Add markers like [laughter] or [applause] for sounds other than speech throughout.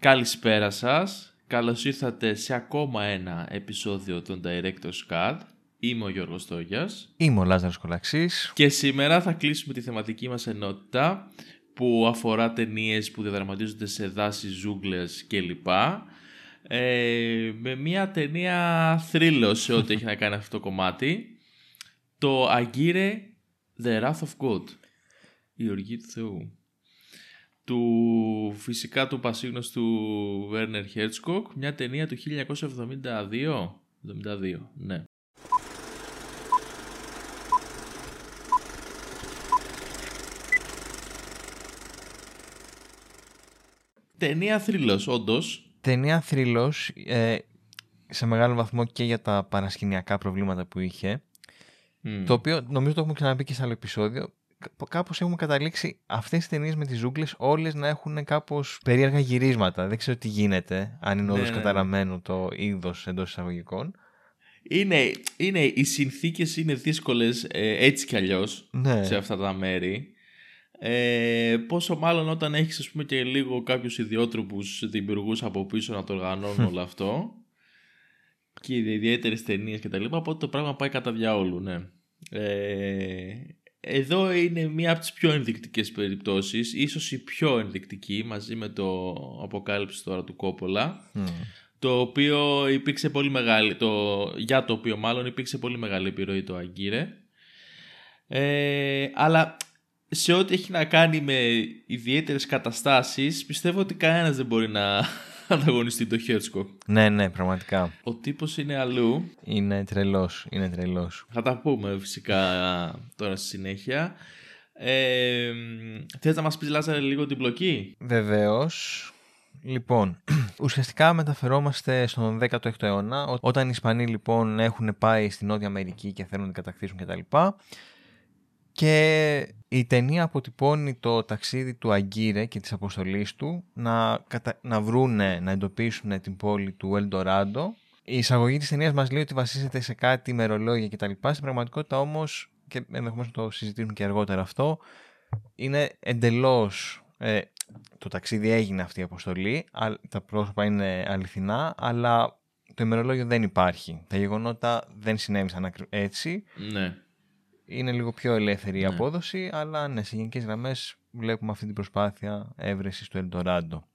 Καλησπέρα σας. Καλώς ήρθατε σε ακόμα ένα επεισόδιο των Director's Cut. Είμαι ο Γιώργος Τόγιας. Είμαι ο Λάζαρος Κολαξής. Και σήμερα θα κλείσουμε τη θεματική μας ενότητα που αφορά ταινίες που διαδραματίζονται σε δάση, ζούγκλες κλπ. Ε, με μια ταινία θρύλος σε ό,τι έχει να κάνει αυτό το κομμάτι. Το Aguirre The Wrath of God. Η οργή του Θεού του φυσικά του πασίγνωστου Werner Herzog, μια ταινία του 1972. 72, ναι. Ταινία θρύλος, όντως. Ταινία θρύλος, ε, σε μεγάλο βαθμό και για τα παρασκηνιακά προβλήματα που είχε. Το οποίο νομίζω το έχουμε ξαναπεί και σε άλλο επεισόδιο κάπως έχουμε καταλήξει αυτές τις ταινίες με τις ζούγκλες όλες να έχουν κάπως περίεργα γυρίσματα. Δεν ξέρω τι γίνεται, αν είναι ναι, όντως ναι. το είδος εντός εισαγωγικών. Είναι, είναι, οι συνθήκες είναι δύσκολες ε, έτσι κι αλλιώς ναι. σε αυτά τα μέρη. Ε, πόσο μάλλον όταν έχεις ας πούμε και λίγο κάποιους ιδιότροπους δημιουργούς από πίσω να το οργανώνουν όλο αυτό και ιδιαίτερες ταινίες και τα λοιπά, οπότε το πράγμα πάει κατά διαόλου, ναι. Ε, εδώ είναι μία από τις πιο ενδεικτικές περιπτώσεις, ίσως η πιο ενδεικτική μαζί με το αποκάλυψη τώρα του Κόπολα, το οποίο υπήρξε πολύ μεγάλη, το, για το οποίο μάλλον υπήρξε πολύ μεγάλη επιρροή το Αγκύρε. Ε, αλλά σε ό,τι έχει να κάνει με ιδιαίτερες καταστάσεις, πιστεύω ότι κανένας δεν μπορεί να ανταγωνιστεί το Χέρτσκοκ. Ναι, ναι, πραγματικά. Ο τύπος είναι αλλού. Είναι τρελός. Είναι τρελός. Θα τα πούμε φυσικά τώρα στη συνέχεια. Ε, θες να μας πεις Λάζαρε λίγο την πλοκή Βεβαίως. Λοιπόν, [clears throat] ουσιαστικά μεταφερόμαστε στον 16ο αιώνα όταν οι Ισπανοί λοιπόν έχουν πάει στην Νότια Αμερική και θέλουν να την κατακτήσουν κτλ. Και η ταινία αποτυπώνει το ταξίδι του Αγκύρε και της αποστολής του να, κατα... να βρούνε, να εντοπίσουν την πόλη του Ελντοράντο. Η εισαγωγή της ταινίας μας λέει ότι βασίζεται σε κάτι ημερολόγια κτλ. Στην πραγματικότητα όμως, και ενδεχομένως να το συζητήσουμε και αργότερα αυτό, είναι εντελώς... Ε, το ταξίδι έγινε αυτή η αποστολή, τα πρόσωπα είναι αληθινά, αλλά το ημερολόγιο δεν υπάρχει. Τα γεγονότα δεν συνέβησαν έτσι. Ναι είναι λίγο πιο ελεύθερη η ναι. απόδοση, αλλά ναι, σε γενικές γραμμές βλέπουμε αυτή την προσπάθεια έβρεσης του Ελντοράντο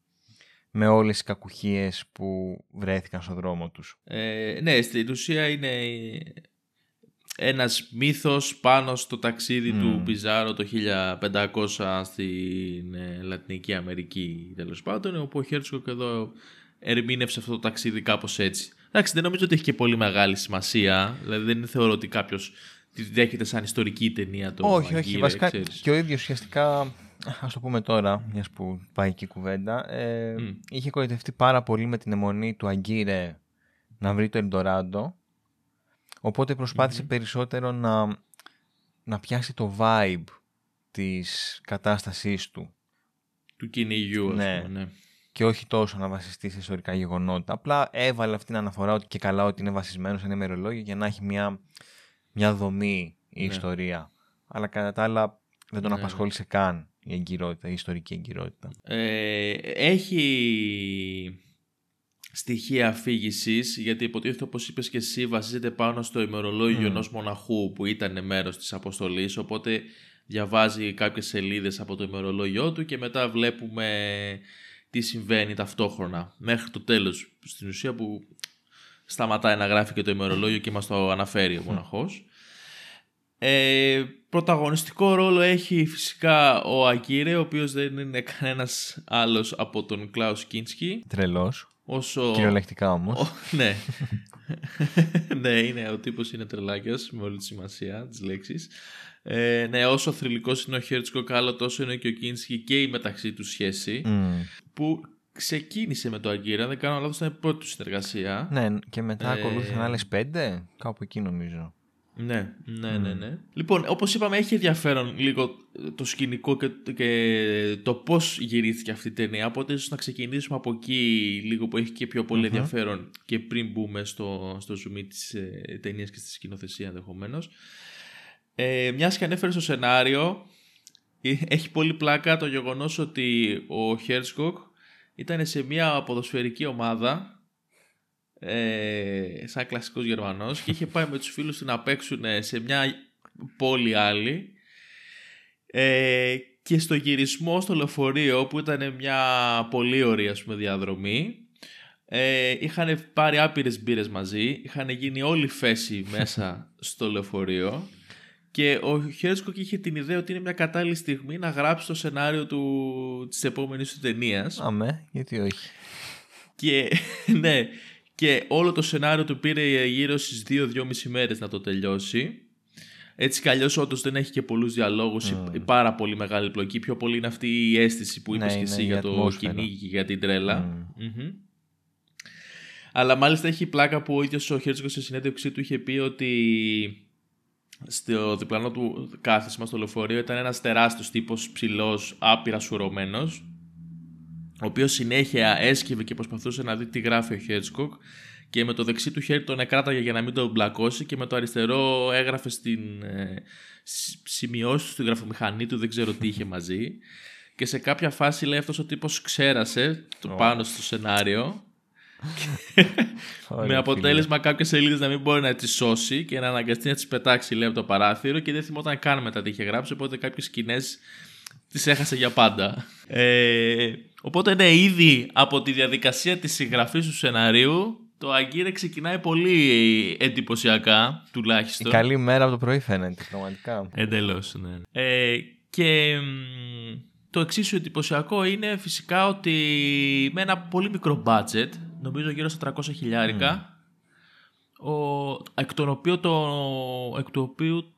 με όλες τις κακουχίες που βρέθηκαν στο δρόμο τους. Ε, ναι, στην ουσία είναι ένας μύθος πάνω στο ταξίδι του Πιζάρο το 1500 στην ε, Λατινική Αμερική τέλος πάντων, όπου ο Χέρτσοκ εδώ ερμήνευσε αυτό το ταξίδι κάπως έτσι. Εντάξει, δεν νομίζω ότι έχει και πολύ μεγάλη σημασία, δηλαδή δεν θεωρώ ότι κάποιος τη δέχεται σαν ιστορική ταινία το Όχι, όχι. Βασικά και ο ίδιος ουσιαστικά, ας το πούμε τώρα, μιας που πάει και η κουβέντα, ε, είχε κορυφευτεί πάρα πολύ με την αιμονή του Αγκύρε να βρει το Ελντοράντο. Οπότε περισσότερο να, να πιάσει το vibe της κατάστασής του. Του κυνηγιού, ας ναι. πούμε, ναι. Και όχι τόσο να βασιστεί σε ιστορικά γεγονότα. Απλά έβαλε αυτή την αναφορά ότι και καλά ότι είναι βασισμένος σε ένα ημερολόγιο για να έχει μια μια δομή η ναι. ιστορία. Αλλά κατά τα άλλα δεν τον ναι. απασχόλησε καν η εγκυρότητα, η ιστορική εγκυρότητα. Ε, έχει στοιχεία αφήγησης, γιατί υποτίθεται όπως είπες και εσύ βασίζεται πάνω στο ημερολόγιο mm. ενός μοναχού που ήταν μέρος της αποστολής. οπότε διαβάζει κάποιες σελίδες από το ημερολόγιο του και μετά βλέπουμε τι συμβαίνει ταυτόχρονα μέχρι το τέλος στην ουσία που σταματάει να γράφει και το ημερολόγιο και μας το αναφέρει ο μοναχός. Ε, πρωταγωνιστικό ρόλο έχει φυσικά ο Αγκίρε, ο οποίος δεν είναι κανένας άλλος από τον Κλάους Κίνσκι. Τρελός. Όσο... Κυριολεκτικά όμως. ναι. [laughs] ναι, είναι, ο τύπος είναι τρελάκιας με όλη τη σημασία της λέξης. Ε, ναι, όσο θρυλικός είναι ο Χέρτσογκ, άλλο τόσο είναι και ο Κίνσκι και η μεταξύ τους σχέση. Που ξεκίνησε με το Αγκύρα, δεν κάνω λάθος, ήταν η πρώτη του συνεργασία. Ναι, και μετά ε... ακολούθησαν άλλες πέντε, κάπου εκεί νομίζω. Ναι, ναι, ναι, ναι. Λοιπόν, όπως είπαμε, έχει ενδιαφέρον λίγο το σκηνικό και, και το πώς γυρίστηκε αυτή η ταινία, οπότε ίσως να ξεκινήσουμε από εκεί λίγο που έχει και πιο πολύ ενδιαφέρον και πριν μπούμε στο, στο zoom της ε, ταινίας και στη σκηνοθεσία ενδεχομένως. Ε, μιας και ανέφερε στο σενάριο, ε, έχει πολύ πλάκα το γεγονός ότι ο Herzog ήταν σε μια ποδοσφαιρική ομάδα ε, σαν κλασικός Γερμανός και είχε πάει με τους φίλους του να παίξουν σε μια πόλη άλλη. Ε, και στο γυρισμό στο λεωφορείο που ήταν μια πολύ ωραία πούμε, διαδρομή ε, είχαν πάρει άπειρες μπύρες μαζί, είχαν γίνει όλη φέση μέσα στο λεωφορείο και ο Χέρσκοκ είχε την ιδέα ότι είναι μια κατάλληλη στιγμή να γράψει το σενάριο του, της επόμενης του ταινίας. Αμέ, γιατί όχι. Και, [laughs] ναι, και όλο το σενάριο του πήρε γύρω στις 2-2,5 μέρες να το τελειώσει. Έτσι κι αλλιώς όντως δεν έχει και πολλούς διαλόγους, mm. πάρα πολύ μεγάλη πλοκή. Πιο πολύ είναι αυτή η αίσθηση που είπες ναι, και εσύ για το κυνήγι και για την τρέλα. Mm. Αλλά μάλιστα έχει πλάκα που ο ίδιος ο Χέρτσοκο σε συνέντευξή του είχε πει ότι στο διπλανό του κάθισμα στο λεωφορείο ήταν ένας τεράστιος τύπος ψηλός, άπειρα σουρωμένος ο οποίος συνέχεια έσκυβε και προσπαθούσε να δει τι γράφει ο Χέτσκοκ και με το δεξί του χέρι τον εκράταγε για να μην τον μπλακώσει και με το αριστερό έγραφε στην ε, σημειώσεις του στην γραφομηχανή του, δεν ξέρω τι είχε μαζί. Και σε κάποια φάση λέει αυτός ο τύπος ξέρασε το πάνω στο σενάριο [laughs] με αποτέλεσμα κάποιες σελίδες να μην μπορεί να τις σώσει και να αναγκαστεί να τις πετάξει λέει από το παράθυρο και δεν θυμόταν καν μετά τι είχε γράψει. Οπότε κάποιες σκηνές τις έχασε για πάντα. Ε, οπότε ναι, ήδη από τη διαδικασία της συγγραφής του σεναρίου το Αγκύρε ξεκινάει πολύ εντυπωσιακά τουλάχιστον. Η καλή μέρα από το πρωί φαίνεται πραγματικά. Εντελώς, ναι. Ε, και το εξίσου εντυπωσιακό είναι φυσικά ότι με ένα πολύ μικρό budget νομίζω γύρω στα 300 χιλιάρικα, ο, εκ, των το, εκ του οποίου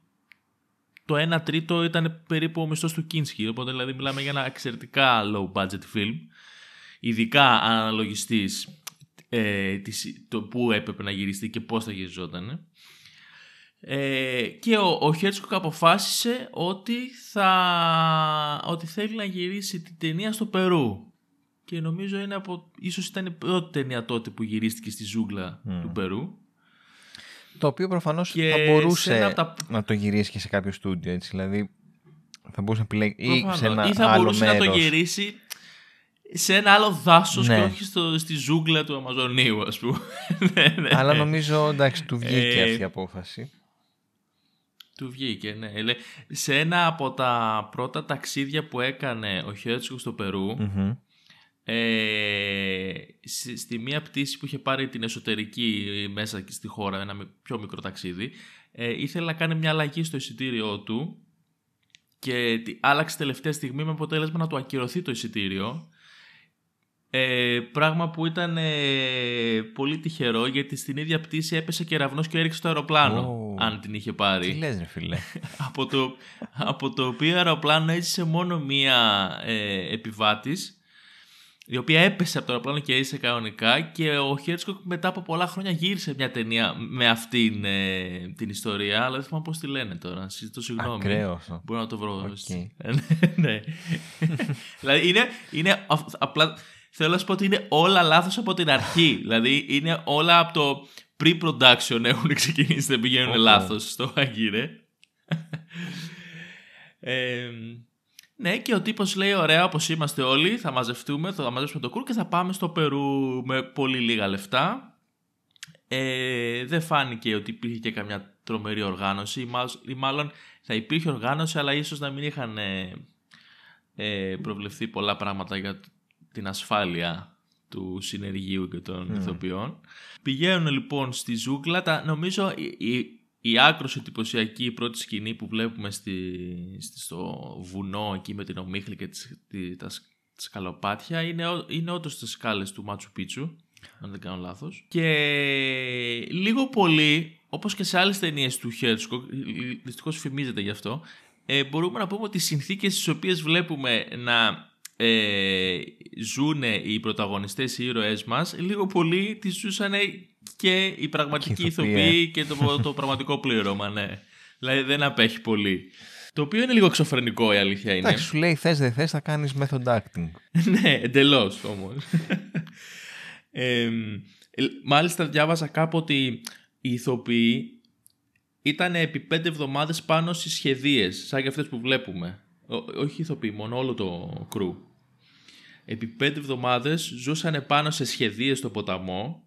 το 1 τρίτο ήταν περίπου ο μισθός του Κίνσκι, οπότε δηλαδή μιλάμε για ένα εξαιρετικά low budget film, ειδικά αν αναλογιστείς ε, το που έπρεπε να γυριστεί και πώς θα γυριζόταν. Ε, και ο, ο Χέρτσκοκ αποφάσισε ότι, θα, ότι θέλει να γυρίσει την ταινία στο Περού και νομίζω είναι από, ίσως ήταν η πρώτη ταινία τότε που γυρίστηκε στη ζούγκλα του Περού. Το οποίο προφανώς θα μπορούσε να το γυρίσεις και σε κάποιο στούντιο, έτσι, δηλαδή θα μπορούσε να επιλέγει ή σε ένα ή θα άλλο μπορούσε να το γυρίσει σε ένα άλλο δάσος ναι. και όχι στο, στη ζούγκλα του Αμαζονίου, ας πούμε. [laughs] Ναι, ναι. Αλλά νομίζω εντάξει, του βγήκε ε, αυτή η απόφαση. Του βγήκε, ναι. Σε ένα από τα πρώτα ταξίδια που έκανε ο Χέρτσικο στο Περού, ε, στη μία πτήση που είχε πάρει την εσωτερική μέσα στη χώρα, ένα πιο μικρό ταξίδι, ε, ήθελε να κάνει μια αλλαγή στο εισιτήριό του και άλλαξε τελευταία στιγμή με αποτέλεσμα να του ακυρωθεί το εισιτήριο. Ε, πράγμα που ήταν ε, πολύ τυχερό γιατί στην ίδια πτήση έπεσε κεραυνό και έριξε το αεροπλάνο αν την είχε πάρει. Τι λες ρε φίλε. [laughs] από, το, από το οποίο αεροπλάνο έζησε μόνο μία ε, επιβάτης η οποία έπεσε από το αεροπλάνο και έζησε κανονικά και ο Χέρτσκοκ μετά από πολλά χρόνια γύρισε μια ταινία με αυτήν ε, την ιστορία, αλλά δεν θυμάμαι πώς τη λένε τώρα, συζητώ συγγνώμη. Ακραίος αυτό. Μπορώ να το βρω. Okay. ναι. δηλαδή είναι, είναι απλά, θέλω να σου πω ότι είναι όλα λάθος από την αρχή, δηλαδή είναι όλα από το pre-production έχουν ξεκινήσει να πηγαίνουν okay. λάθος στο Αγγύρε. ε, ναι, και ο τύπος λέει: Ωραία, όπως είμαστε όλοι, θα μαζευτούμε, θα μαζέψουμε το κουρ και θα πάμε στο Περού με πολύ λίγα λεφτά. Ε, δεν φάνηκε ότι υπήρχε και καμιά τρομερή οργάνωση, ή μάλλον θα υπήρχε οργάνωση, αλλά ίσως να μην είχαν ε, ε, προβλεφθεί πολλά πράγματα για την ασφάλεια του συνεργείου και των mm. ηθοποιών. Πηγαίνουν λοιπόν στη ζούγκλα, τα, νομίζω η άκρος εντυπωσιακή πρώτη σκηνή που βλέπουμε στη, στο βουνό εκεί με την ομίχλη και τις, τα σκαλοπάτια είναι, είναι όντως τις σκάλες του Μάτσου Πίτσου αν δεν κάνω λάθος. Και λίγο πολύ όπως και σε άλλες ταινίες του Χέρτσκοκ δυστυχώς φημίζεται γι' αυτό ε, μπορούμε να πούμε ότι οι συνθήκες στις οποίες βλέπουμε να ε, ζουν οι πρωταγωνιστές οι ήρωές μας λίγο πολύ τις ζούσαν και οι πραγματικοί ηθοποιοί και το, το πραγματικό πλήρωμα, ναι. Δηλαδή δεν απέχει πολύ. Το οποίο είναι λίγο εξωφρενικό η αλήθεια είναι. Εντάξει, σου λέει θες δεν θες, θα κάνεις method acting. ναι, εντελώς όμως. ε, μάλιστα διάβαζα κάπου ότι οι ηθοποιοί ήταν επί πέντε εβδομάδες πάνω στις σχεδίες, σαν και αυτές που βλέπουμε. όχι οι ηθοποιοί, μόνο όλο το κρού. Επί πέντε εβδομάδες ζούσαν πάνω σε σχεδίες στο ποταμό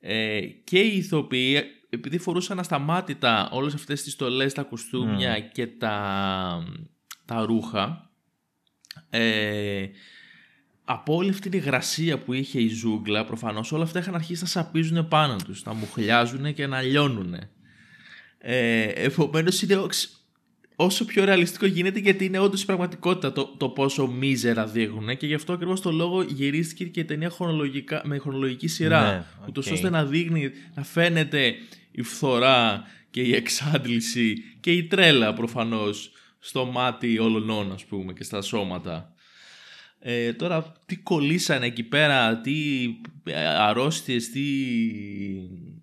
ε, και οι ηθοποιοί επειδή φορούσαν ασταμάτητα όλες αυτές τις στολές, τα κουστούμια και τα, τα ρούχα ε, από όλη αυτή τη γρασία που είχε η ζούγκλα προφανώς όλα αυτά είχαν αρχίσει να σαπίζουν πάνω τους, να μουχλιάζουν και να λιώνουν. Ε, επομένως είναι όσο πιο ρεαλιστικό γίνεται γιατί είναι όντως η πραγματικότητα το, το πόσο μίζερα δείχνουν και γι' αυτό ακριβώς το λόγο γυρίστηκε και η ταινία χρονολογικά, με χρονολογική σειρά. Ναι, okay. Ούτως ώστε να δείχνει, να φαίνεται η φθορά και η εξάντληση και η τρέλα προφανώς στο μάτι όλων ας πούμε και στα σώματα. Ε, τώρα τι κολλήσανε εκεί πέρα, τι ε, αρρώστιες, τι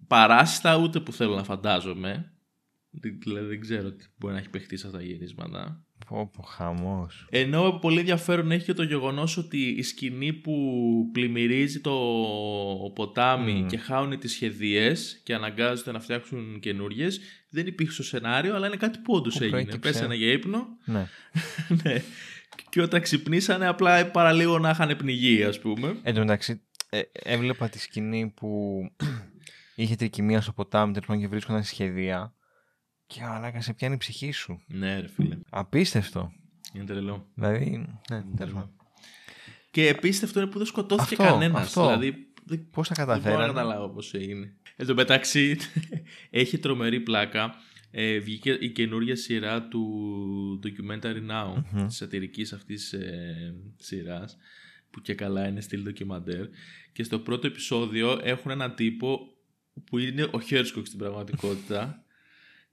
παράσιτα ούτε που θέλω να φαντάζομαι. Δηλαδή δεν ξέρω τι μπορεί να έχει παιχτεί σε αυτά τα γυρίσματα. Πω πω χαμός. Ενώ πολύ ενδιαφέρον έχει και το γεγονός ότι η σκηνή που πλημμυρίζει το ποτάμι και χάουν τις σχεδίες και αναγκάζονται να φτιάξουν καινούριε, δεν υπήρχε στο σενάριο αλλά είναι κάτι που όντως έγινε. Πέσανε για ύπνο. Ναι. [laughs] ναι. Και όταν ξυπνήσανε απλά παραλίγο να είχαν πνιγεί ας πούμε. Εν τω μεταξύ ε, έβλεπα τη σκηνή που [clears throat] είχε τρικυμία στο ποτάμι τέλος και βρίσκονταν σχεδία και αλλά σε πιάνει η ψυχή σου. Ναι, ρε φίλε. Απίστευτο. Είναι τρελό. Δηλαδή. Ναι, τέλος Και επίστευτο είναι που δεν σκοτώθηκε κανένας. Δηλαδή. Πώς θα καταφέρει. Δεν μπορώ να καταλάβω πώς έγινε. Εν τω μεταξύ, [laughs] έχει τρομερή πλάκα. Ε, βγήκε η καινούργια σειρά του Documentary Now, mm-hmm. της σατυρικής αυτής ε, σειράς, που και καλά είναι στυλ ντοκιμαντέρ. Και στο πρώτο επεισόδιο έχουν έναν τύπο που είναι ο Χέρσκοκ στην πραγματικότητα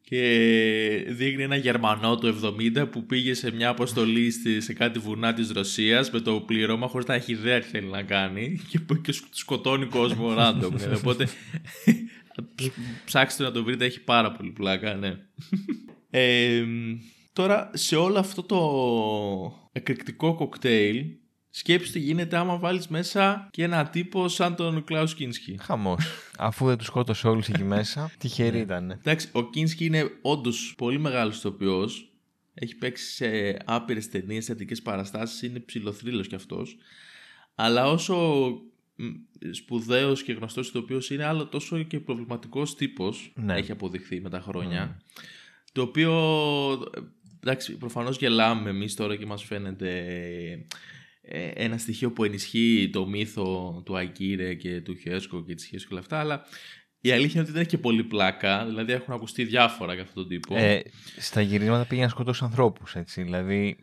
και δείχνει ένα Γερμανό του 70 που πήγε σε μια αποστολή σε κάτι βουνά της Ρωσίας με το πλήρωμα χωρίς να έχει ιδέα τι θέλει να κάνει και, και σκοτώνει κόσμο random. Ναι. Οπότε [laughs] ψάξτε να το βρείτε, έχει πάρα πολύ πλάκα, ναι. [laughs] Ε, τώρα σε όλο αυτό το εκρηκτικό κοκτέιλ Σκέψτε τι γίνεται άμα βάλεις μέσα και ένα τύπο σαν τον Κλάους Κίνσκι. Χαμός. Αφού δεν τους σκότωσε όλους εκεί μέσα, [laughs] τυχερή ναι. ήταν. Εντάξει, ο Κίνσκι είναι όντως πολύ μεγάλος ηθοποιός. Έχει παίξει σε άπειρες ταινίες, θετικές παραστάσεις, είναι ψηλοθρύλος κι αυτός. Αλλά όσο σπουδαίος και γνωστός ηθοποιός είναι, άλλο τόσο και προβληματικός τύπος ναι. έχει αποδειχθεί με τα χρόνια. Το οποίο, εντάξει, προφανώς γελάμε εμείς τώρα και μας φαίνεται ε, ένα στοιχείο που ενισχύει το μύθο του Αγκύρε και του Χέσκο και της σχέση και όλα αυτά, αλλά η αλήθεια είναι ότι δεν έχει και πολύ πλάκα, δηλαδή έχουν ακουστεί διάφορα για αυτόν τον τύπο. Ε, στα γυρίσματα πήγαινε να σκοτώσει ανθρώπους, έτσι, δηλαδή...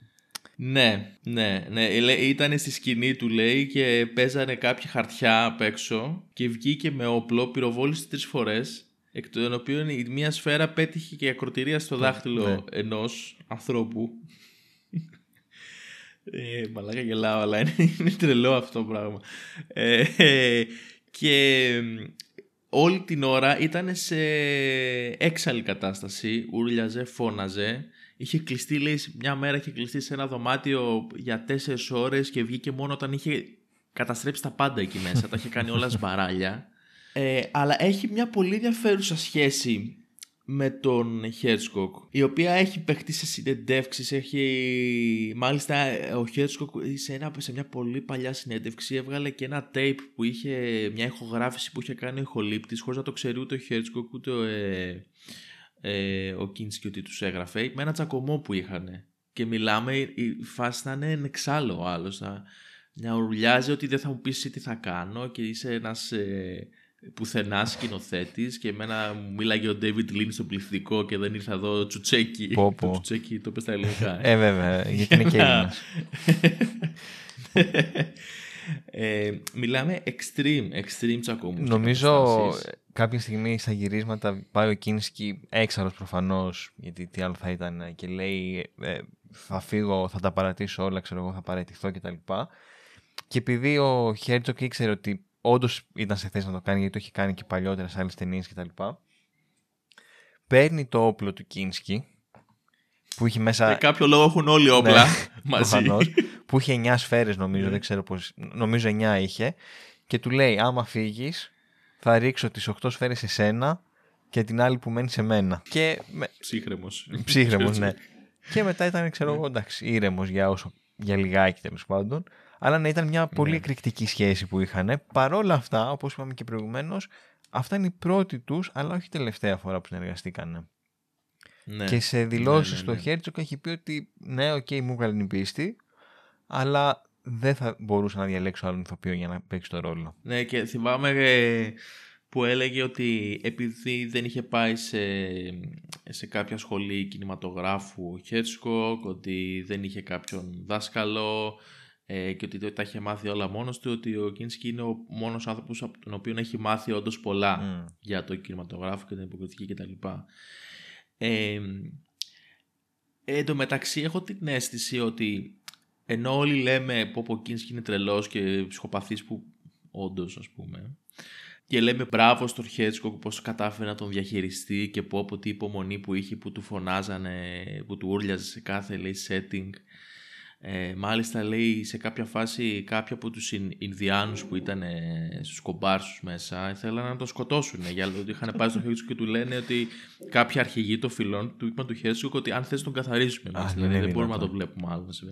Ναι, ναι, ναι. Ήταν στη σκηνή του λέει και παίζανε κάποια χαρτιά απ' έξω και βγήκε με όπλο, πυροβόλησε τρεις φορές. Εκ των οποίων η μία σφαίρα πέτυχε και ακροτηρία στο ναι, δάχτυλο ναι. ενός ανθρώπου. Ε, μαλάκα γελάω, αλλά είναι, [laughs] είναι τρελό αυτό το πράγμα. Ε, και όλη την ώρα ήταν σε έξαλλη κατάσταση, ούρλιαζε, φώναζε. Είχε κλειστεί, λέει, μια μέρα είχε κλειστεί σε ένα δωμάτιο για τέσσερις ώρες και βγήκε μόνο όταν είχε καταστρέψει τα πάντα εκεί μέσα. τα είχε κάνει όλα [laughs] σμπαράλια. Ε, αλλά έχει μια πολύ ενδιαφέρουσα σχέση με τον Χέρτσογκ η οποία έχει παιχτεί σε συνεντεύξεις έχει μάλιστα ο Χέρτσογκ σε, σε μια πολύ παλιά συνέντευξη έβγαλε και ένα tape που είχε μια ηχογράφηση που είχε κάνει ο ηχολήπτης χωρίς να το ξέρει ούτε ο Χέρτσογκ ούτε ο, ε, ε, ο Κίνσκι ότι τους έγραφε με ένα τσακωμό που είχαν και μιλάμε η φάση θα είναι εξάλλου ο άλλος θα, να ουρλιάζει ότι δεν θα μου πεις τι θα κάνω και είσαι ένας ε, πουθενά σκηνοθέτης και εμένα μου μίλαγε ο David Lynch στο πληθυντικό και δεν ήρθα εδώ τσουτσέκι. Πω, πω. Το τσουτσέκι το πες στα ελληνικά. ε, βέβαια, γιατί είναι και Έλληνας. [laughs] ε, μιλάμε extreme, extreme τσακωμούς. Νομίζω κάποια στιγμή στα γυρίσματα πάει ο Κίνσκι έξαλλος προφανώς, γιατί τι άλλο θα ήταν, και λέει ε, θα φύγω, θα τα παρατήσω όλα, ξέρω εγώ, θα παρατηθώ κτλ. Και, και επειδή ο Χέρτσοκ ήξερε ότι όντως ήταν σε θέση να το κάνει γιατί το έχει κάνει και παλιότερα σε άλλες ταινίες κτλ. Παίρνει το όπλο του Κίνσκι που είχε μέσα. Για κάποιο λόγο έχουν όλοι όπλα ναι, [laughs] μαζί. Προφανώς, που είχε 9 σφαίρες νομίζω, ναι. δεν ξέρω πώ. Νομίζω 9 είχε. Και του λέει: Άμα φύγεις, θα ρίξω τις 8 σφαίρες σε σένα και την άλλη που μένει σε μένα. Και... Ψύχραιμος. Ψύχραιμος, [laughs] ναι. και μετά ήταν, ξέρω εγώ, εντάξει, ήρεμος για, όσο... για λιγάκι τέλος πάντων. Αλλά ναι, ήταν μια πολύ ναι. εκρηκτική σχέση που είχαν. Παρόλα αυτά, όπως είπαμε και προηγουμένως, αυτά είναι η πρώτη τους, αλλά όχι η τελευταία φορά που συνεργαστήκαν. Ναι. Και σε δηλώσεις ναι, ναι, ναι. ο Χέρτσογκ έχει πει ότι ναι, οκ, okay, μου έκανε την πίστη, αλλά δεν θα μπορούσα να διαλέξω άλλον ηθοποιό για να παίξει το ρόλο. Ναι, και θυμάμαι ε, που έλεγε ότι επειδή δεν είχε πάει σε, σε κάποια σχολή κινηματογράφου ο Χέρτσοκ, ότι δεν είχε κάποιον δάσκαλο ε, και ότι τα είχε μάθει όλα μόνος του, ότι ο Κίνσκι είναι ο μόνος άνθρωπος από τον οποίο έχει μάθει όντως πολλά για το κινηματογράφο και την υποκριτική κτλ. Ε, εν τω μεταξύ έχω την αίσθηση ότι ενώ όλοι λέμε πω ο Κίνσκι είναι τρελός και ψυχοπαθής που όντως ας πούμε και λέμε μπράβο στον Χέρτζογκ πως κατάφερε να τον διαχειριστεί και πω πω τι υπομονή που είχε που του φωνάζανε, που του ούρλιαζε σε κάθε λέει setting ε, μάλιστα λέει σε κάποια φάση κάποιοι από τους Ινδιάνους που ήταν ε, στους κομπάρσους μέσα ήθελαν να τον σκοτώσουν ε, γιατί είχαν πάει στο Χέρτζογκ και του λένε ότι κάποιοι αρχηγοί των φυλών του είπαν του Χέρτζογκ ότι αν θες τον καθαρίζουμε εμείς, δηλαδή, δεν μπορούμε να το βλέπουμε άλλο σε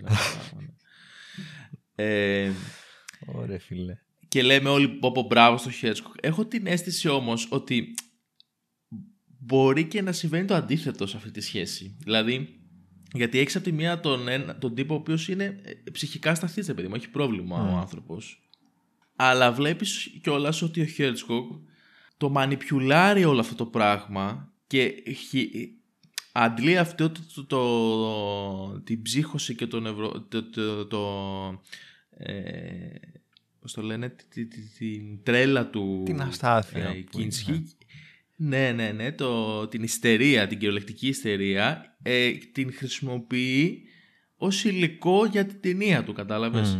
[laughs] ε, Ωραία φίλε. Και λέμε όλοι πω μπράβο στο Χέρτζογκ. Έχω την αίσθηση όμως ότι μπορεί και να συμβαίνει το αντίθετο σε αυτή τη σχέση. Δηλαδή γιατί έχεις από τη μία τον, τον τύπο ο οποίος είναι ε, ψυχικά ασταθής, παιδί μου, έχει πρόβλημα ο άνθρωπος. Αλλά βλέπεις κιόλας ότι ο Χέρτζογκ το μανιπιουλάρει όλο αυτό το πράγμα και αντλεί αυτό το, το, την ψύχωση και το νευρο, το, το, το ε, πώς το λένε, την, την, τρέλα του την αστάθεια ε, ναι, ναι, ναι, το, την ιστερία, την κυριολεκτική ιστερία, ε, την χρησιμοποιεί ως υλικό για την ταινία του, κατάλαβες;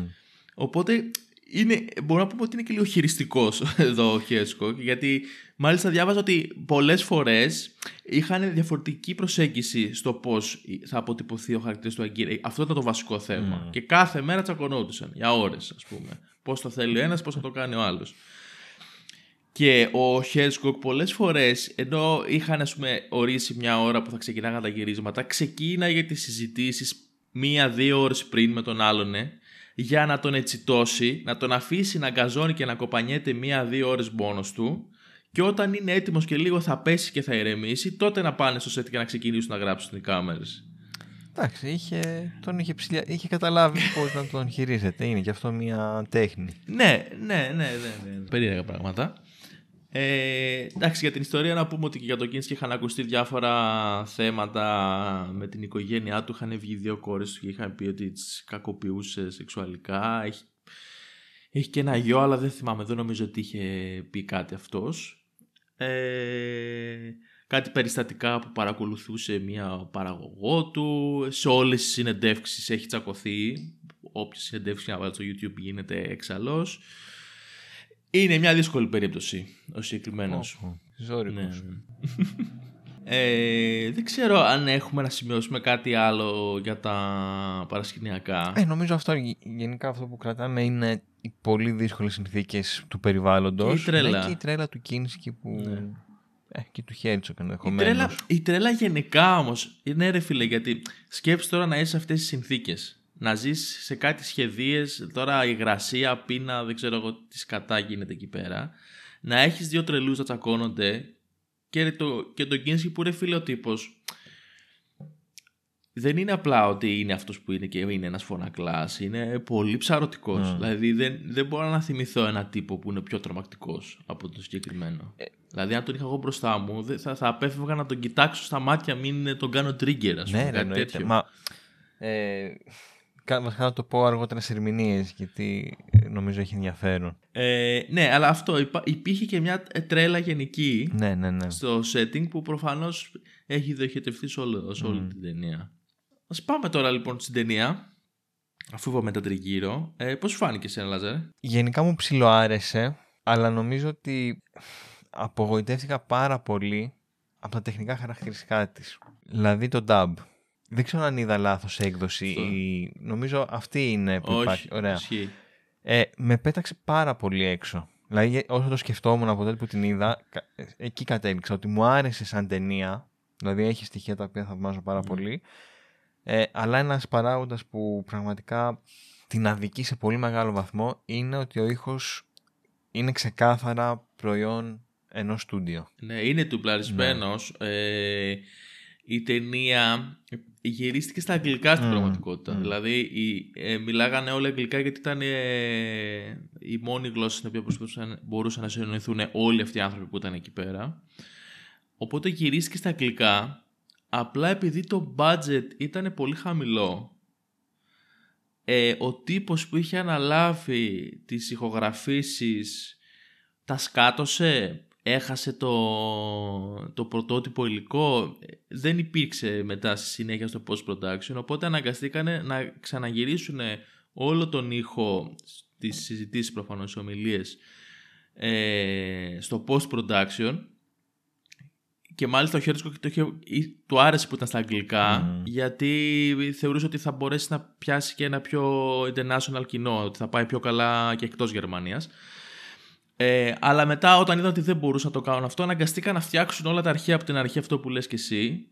Οπότε είναι, μπορώ να πούμε ότι είναι και λίγο χειριστικός [laughs] εδώ ο Χέσκοκ, γιατί μάλιστα διάβαζα ότι πολλές φορές είχαν διαφορετική προσέγγιση στο πώς θα αποτυπωθεί ο χαρακτήρας του Αγκύρα. Αυτό ήταν το βασικό θέμα. Και κάθε μέρα τσακωνόντουσαν για ώρες, ας πούμε. Πώς το θέλει ο ένας, πώς θα το κάνει ο άλλος. Και ο Χέρσκοκ πολλές φορές, ενώ είχαν ας πούμε ορίσει μια ώρα που θα ξεκινάγαν τα γυρίσματα, ξεκίναγε τις συζητήσεις μία-δύο ώρες πριν με τον άλλον, ε, για να τον ετσιτώσει, να τον αφήσει να γκαζώνει και να κοπανιέται μία-δύο ώρες μόνος του και όταν είναι έτοιμος και λίγο θα πέσει και θα ηρεμήσει, τότε να πάνε στο σετ και να ξεκινήσουν να γράψουν οι κάμερες. Εντάξει, είχε, τον είχε, ψηλιά, είχε καταλάβει πώς να τον χειρίζεται. Είναι και αυτό μια τέχνη. Ναι, ναι, ναι, ναι, ναι. Περίεργα πράγματα. Ε, εντάξει, για την ιστορία να πούμε ότι και για τον Κίνσκι είχαν ακουστεί διάφορα θέματα με την οικογένειά του. Είχαν βγει δύο κόρες του και είχαν πει ότι τις κακοποιούσε σεξουαλικά. Έχει, έχει και ένα γιο, αλλά δεν θυμάμαι, δεν νομίζω ότι είχε πει κάτι αυτός. Ε, κάτι περιστατικά που παρακολουθούσε μια παραγωγό του. Σε όλες τις συνεντεύξεις έχει τσακωθεί. Όποια συνεντεύξη να βάλει στο YouTube γίνεται εξαλώς. Είναι μια δύσκολη περίπτωση ο συγκεκριμένος. Ναι. ε, δεν ξέρω αν έχουμε να σημειώσουμε κάτι άλλο για τα παρασκηνιακά. Ε, νομίζω αυτό γενικά αυτό που κρατάμε είναι οι πολύ δύσκολες συνθήκες του περιβάλλοντος. Και η τρέλα. Ναι, και η τρέλα του Κίνσκι που... Ναι. Ε, και του Χέρτσοκ ενδεχομένως. Η τρέλα, η τρέλα γενικά όμως είναι ρε φίλε, γιατί σκέψει τώρα να είσαι σε αυτές τις συνθήκες να ζεις σε κάτι σχεδίες, τώρα υγρασία, πείνα, δεν ξέρω εγώ τι σκατά γίνεται εκεί πέρα, να έχεις δύο τρελούς να τσακώνονται και, το, και τον Κίνσκι που είναι φιλοτύπος δεν είναι απλά ότι είναι αυτός που είναι και είναι ένας φωνακλάς, είναι πολύ ψαρωτικός. Mm. Δηλαδή δεν, δεν μπορώ να θυμηθώ ένα τύπο που είναι πιο τρομακτικός από το συγκεκριμένο. Ε. Δηλαδή αν τον είχα εγώ μπροστά μου θα, θα απέφευγα να τον κοιτάξω στα μάτια μην τον κάνω trigger ας πούμε, ναι, κάτι τέτοιο. Μα, ε, Βασικά να το πω αργότερα σε ερμηνείες, γιατί ε, νομίζω έχει ενδιαφέρον. Ε, ναι, αλλά αυτό υπήρχε και μια τρέλα γενική ναι, ναι, ναι. στο setting που προφανώς έχει διοχετευτεί σε, όλο, όλη την ταινία. Α πάμε τώρα λοιπόν στην ταινία. Αφού είπαμε τα τριγύρω, ε, πώς φάνηκε σε Λάζερ. Γενικά μου ψιλοάρεσε, αλλά νομίζω ότι απογοητεύτηκα πάρα πολύ από τα τεχνικά χαρακτηριστικά της. Δηλαδή το dub. Δεν ξέρω αν είδα λάθος έκδοση. Η... Νομίζω αυτή είναι που Όχι, υπάρχει. Ωραία. Ε, με πέταξε πάρα πολύ έξω. Δηλαδή, όσο το σκεφτόμουν από τότε που την είδα, εκεί κατέληξα ότι μου άρεσε σαν ταινία. Δηλαδή, έχει στοιχεία τα οποία θαυμάζω πάρα mm. πολύ. Ε, αλλά ένας παράγοντας που πραγματικά την αδική σε πολύ μεγάλο βαθμό είναι ότι ο ήχος είναι ξεκάθαρα προϊόν ενός στούντιο. Ναι, είναι του Ναι. Ε, η ταινία γυρίστηκε στα αγγλικά στην πραγματικότητα. Δηλαδή η, ε, μιλάγανε όλα αγγλικά γιατί ήταν ε, η μόνη γλώσσα στην οποία μπορούσαν, να συνεννοηθούν όλοι αυτοί οι άνθρωποι που ήταν εκεί πέρα. Οπότε γυρίστηκε στα αγγλικά απλά επειδή το budget ήταν πολύ χαμηλό ε, ο τύπος που είχε αναλάβει τις ηχογραφήσεις τα σκάτωσε έχασε το, το πρωτότυπο υλικό, δεν υπήρξε μετά στη συνέχεια στο post-production, οπότε αναγκαστήκανε να ξαναγυρίσουν όλο τον ήχο στις συζητήσεις προφανώς ομιλίες ε, στο post-production. Και μάλιστα ο Χέρτσκοκ το, του άρεσε που ήταν στα αγγλικά γιατί θεωρούσε ότι θα μπορέσει να πιάσει και ένα πιο international κοινό, ότι θα πάει πιο καλά και εκτός Γερμανίας. Ε, αλλά μετά όταν είδαν ότι δεν μπορούσαν να το κάνουν αυτό αναγκαστήκαν να φτιάξουν όλα τα αρχεία από την αρχή αυτό που λες και εσύ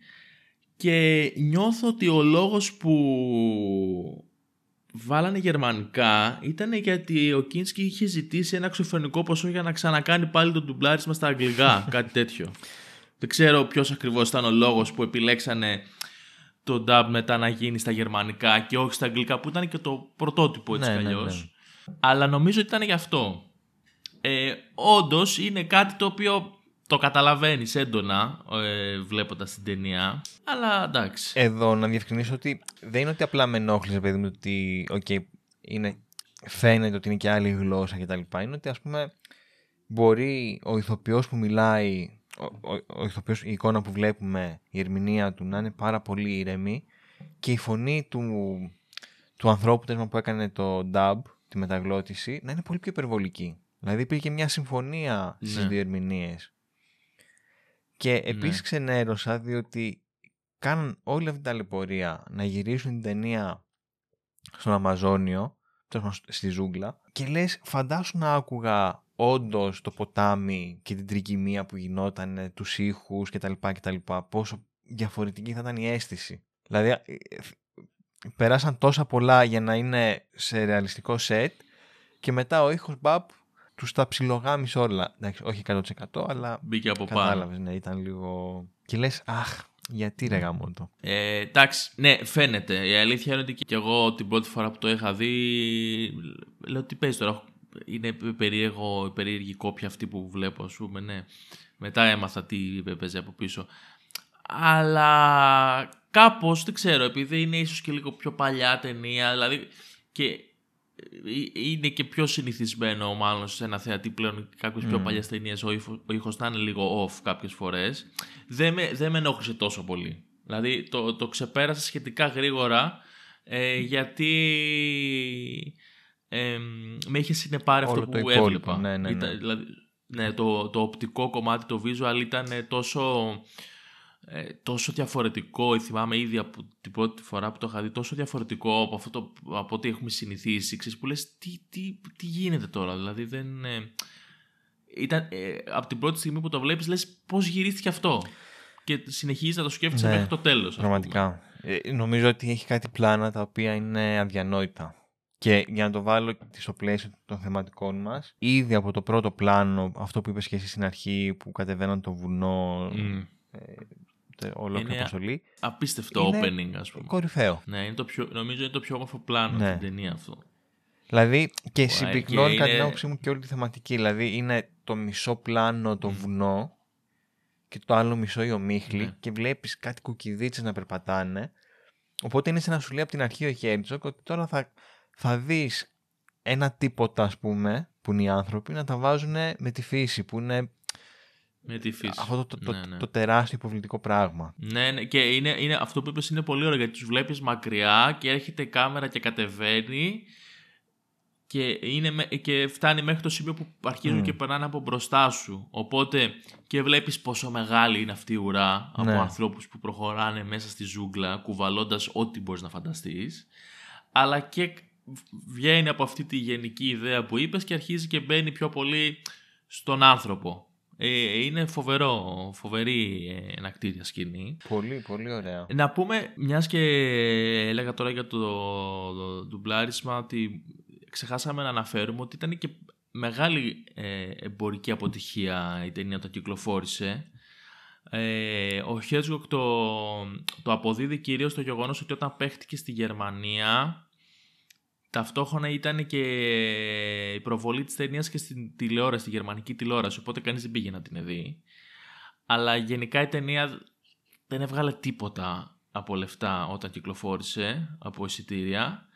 και νιώθω ότι ο λόγος που βάλανε γερμανικά ήταν γιατί ο Κίνσκι είχε ζητήσει ένα ξεφωνικό ποσό για να ξανακάνει πάλι το ντουμπλάρισμα στα αγγλικά, [laughs] κάτι τέτοιο. Δεν ξέρω ποιος ακριβώς ήταν ο λόγος που επιλέξανε το dub μετά να γίνει στα γερμανικά και όχι στα αγγλικά που ήταν και το πρωτότυπο έτσι ναι, ναι, ναι. Αλλά νομίζω ότι ήταν γι' αυτό ε, όντως είναι κάτι το οποίο το καταλαβαίνεις έντονα ε, βλέποντας την ταινία. Αλλά εντάξει. Εδώ να διευκρινίσω ότι δεν είναι ότι απλά με ενόχλησε, παιδί μου, ότι okay, είναι, φαίνεται ότι είναι και άλλη γλώσσα κτλ. Είναι ότι ας πούμε μπορεί ο ηθοποιός που μιλάει, ο, ο, ο ηθοποιός, η εικόνα που βλέπουμε, η ερμηνεία του να είναι πάρα πολύ ήρεμη και η φωνή του, του ανθρώπου που έκανε το dub, τη μεταγλώτηση, να είναι πολύ πιο υπερβολική. Δηλαδή υπήρχε μια συμφωνία ναι. στις δύο ερμηνείε. Και επίσης ναι. ξενέρωσα διότι κάναν όλη αυτή την ταλαιπωρία να γυρίσουν την ταινία στον Αμαζόνιο, στη ζούγκλα, και λες φαντάσου να άκουγα όντως το ποτάμι και την τρικυμία που γινόταν, τους ήχους κτλ. κτλ. Πόσο διαφορετική θα ήταν η αίσθηση. Δηλαδή ε, ε, περάσαν τόσα πολλά για να είναι σε ρεαλιστικό σετ και μετά ο ήχος μπαπ τους τα ψιλογάμισε όλα. Εντάξει, όχι 100% αλλά. Μπήκε από κατάλαβες, Ναι, ήταν λίγο. Και λες, Αχ, γιατί ρε γάμο το. Ε, εντάξει, ναι, φαίνεται. Η αλήθεια είναι ότι και εγώ την πρώτη φορά που το είχα δει. Λέω τι παίζει τώρα. Είναι περίεργο, περίεργη κόπια αυτή που βλέπω, ας πούμε, ναι. Μετά έμαθα τι παίζει από πίσω. Αλλά κάπως, δεν ξέρω, επειδή είναι ίσως και λίγο πιο παλιά ταινία, δηλαδή και ε, είναι και πιο συνηθισμένο μάλλον σε ένα θεατή πλέον κάποιες mm. πιο παλιές ταινίες ο, ο ήχος να είναι λίγο off κάποιες φορές. Δεν με, δεν με ενόχλησε τόσο πολύ. Δηλαδή το, το ξεπέρασα σχετικά γρήγορα ε, γιατί ε, με είχε συνεπάρει αυτό που έβλεπα. Ναι, ναι, ναι. δηλαδή, ναι, το, το οπτικό κομμάτι, το visual ήταν τόσο ε, τόσο διαφορετικό, θυμάμαι ήδη από την πρώτη φορά που το είχα δει, τόσο διαφορετικό από αυτό το, από ό,τι έχουμε συνηθίσει, ξέρεις, που λες τι, τι, τι γίνεται τώρα, δηλαδή δεν... Ε, ήταν, ε, από την πρώτη στιγμή που το βλέπεις λες πώς γυρίστηκε αυτό; Και συνεχίζεις να το σκέφτεσαι ναι, μέχρι το τέλος. Πραγματικά. Ε, νομίζω ότι έχει κάτι πλάνα τα οποία είναι αδιανόητα. Και για να το βάλω στο πλαίσιο των θεματικών μας, ήδη από το πρώτο πλάνο, αυτό που είπες και εσύ στην αρχή, που κατεβαίναν το βουνό, mm ολόκληρη αποστολή. Απίστευτο είναι opening, ας πούμε. Κορυφαίο. Ναι, είναι το πιο, νομίζω είναι το πιο όμορφο πλάνο ναι. στην ταινία αυτό. Δηλαδή και συμπυκνώνει κατά την άποψή μου και όλη τη θεματική. Δηλαδή είναι το μισό πλάνο το βουνό και το άλλο μισό η ομίχλη ναι. και βλέπεις κάτι κουκιδίτσες να περπατάνε. Οπότε είναι σαν να σου λέει από την αρχή ο Χέρτζογκ ότι τώρα θα, θα δεις ένα τίποτα, ας πούμε, που είναι οι άνθρωποι, να τα βάζουν με τη φύση, που είναι με τη φύση. Αυτό το, το, ναι, ναι. το, τεράστιο υποβλητικό πράγμα. Ναι, ναι. και είναι, είναι, αυτό που είπες είναι πολύ ωραίο γιατί τους βλέπεις μακριά και έρχεται η κάμερα και κατεβαίνει και, είναι, και φτάνει μέχρι το σημείο που αρχίζουν μμ. και περνάνε από μπροστά σου. Οπότε και βλέπεις πόσο μεγάλη είναι αυτή η ουρά από ναι. ανθρώπους που προχωράνε μέσα στη ζούγκλα κουβαλώντας ό,τι μπορείς να φανταστείς. Αλλά και βγαίνει από αυτή τη γενική ιδέα που είπες και αρχίζει και μπαίνει πιο πολύ στον άνθρωπο Ε, είναι φοβερό, φοβερή ενακτήρια σκηνή. Πολύ, πολύ ωραία. Να πούμε, μιας και έλεγα τώρα για το, το ντουμπλάρισμα, ότι ξεχάσαμε να αναφέρουμε ότι ήταν και μεγάλη ε, εμπορική αποτυχία η ταινία όταν κυκλοφόρησε. Ε, ο Χέτζοκ το, το αποδίδει κυρίως στο γεγονός ότι όταν παίχτηκε στη Γερμανία ταυτόχρονα ήταν και η προβολή της ταινίας και στην τηλεόραση, στη γερμανική τηλεόραση, οπότε κανείς δεν πήγε να την δει. Αλλά γενικά η ταινία δεν έβγαλε τίποτα από λεφτά όταν κυκλοφόρησε από εισιτήρια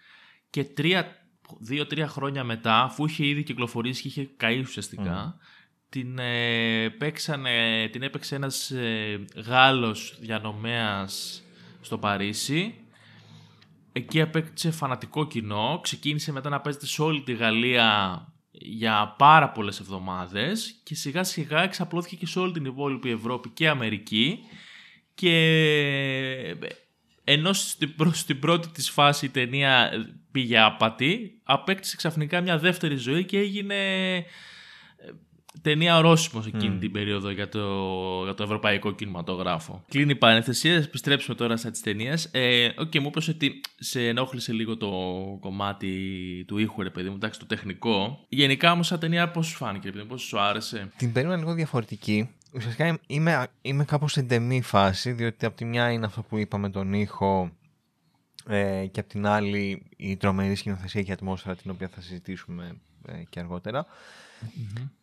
και τρία, δύο-τρία χρόνια μετά, αφού είχε ήδη κυκλοφορήσει και είχε καεί ουσιαστικά, την, ε, παίξανε, την έπαιξε ένας ε, Γάλλος διανομέας στο Παρίσι. Εκεί απέκτησε φανατικό κοινό, ξεκίνησε μετά να παίζεται σε όλη τη Γαλλία για πάρα πολλές εβδομάδες και σιγά σιγά εξαπλώθηκε και σε όλη την υπόλοιπη Ευρώπη και Αμερική και ενώ στην, στην πρώτη της φάση η ταινία πήγε άπατη, απέκτησε ξαφνικά μια δεύτερη ζωή και έγινε ταινία ορόσημος εκείνη mm. την περίοδο για το, για το ευρωπαϊκό κινηματογράφο. Κλείνει η παρένθεση, επιστρέψουμε τώρα στα της ταινίας. Ε, okay, μου είπες ότι σε ενόχλησε λίγο το κομμάτι του ήχου, ρε παιδί μου, εντάξει, το τεχνικό. Γενικά όμως, σαν ταινία, πώς σου φάνηκε, ρε πώς σου άρεσε; Την περίμενα λίγο διαφορετική. Ουσιαστικά είμαι, είμαι κάπως σε ντεμή φάση, διότι από τη μια είναι αυτό που είπαμε τον ήχο ε, και από την άλλη η τρομερή σκηνοθεσία και η ατμόσφαιρα την οποία θα συζητήσουμε ε, και αργότερα. Mm-hmm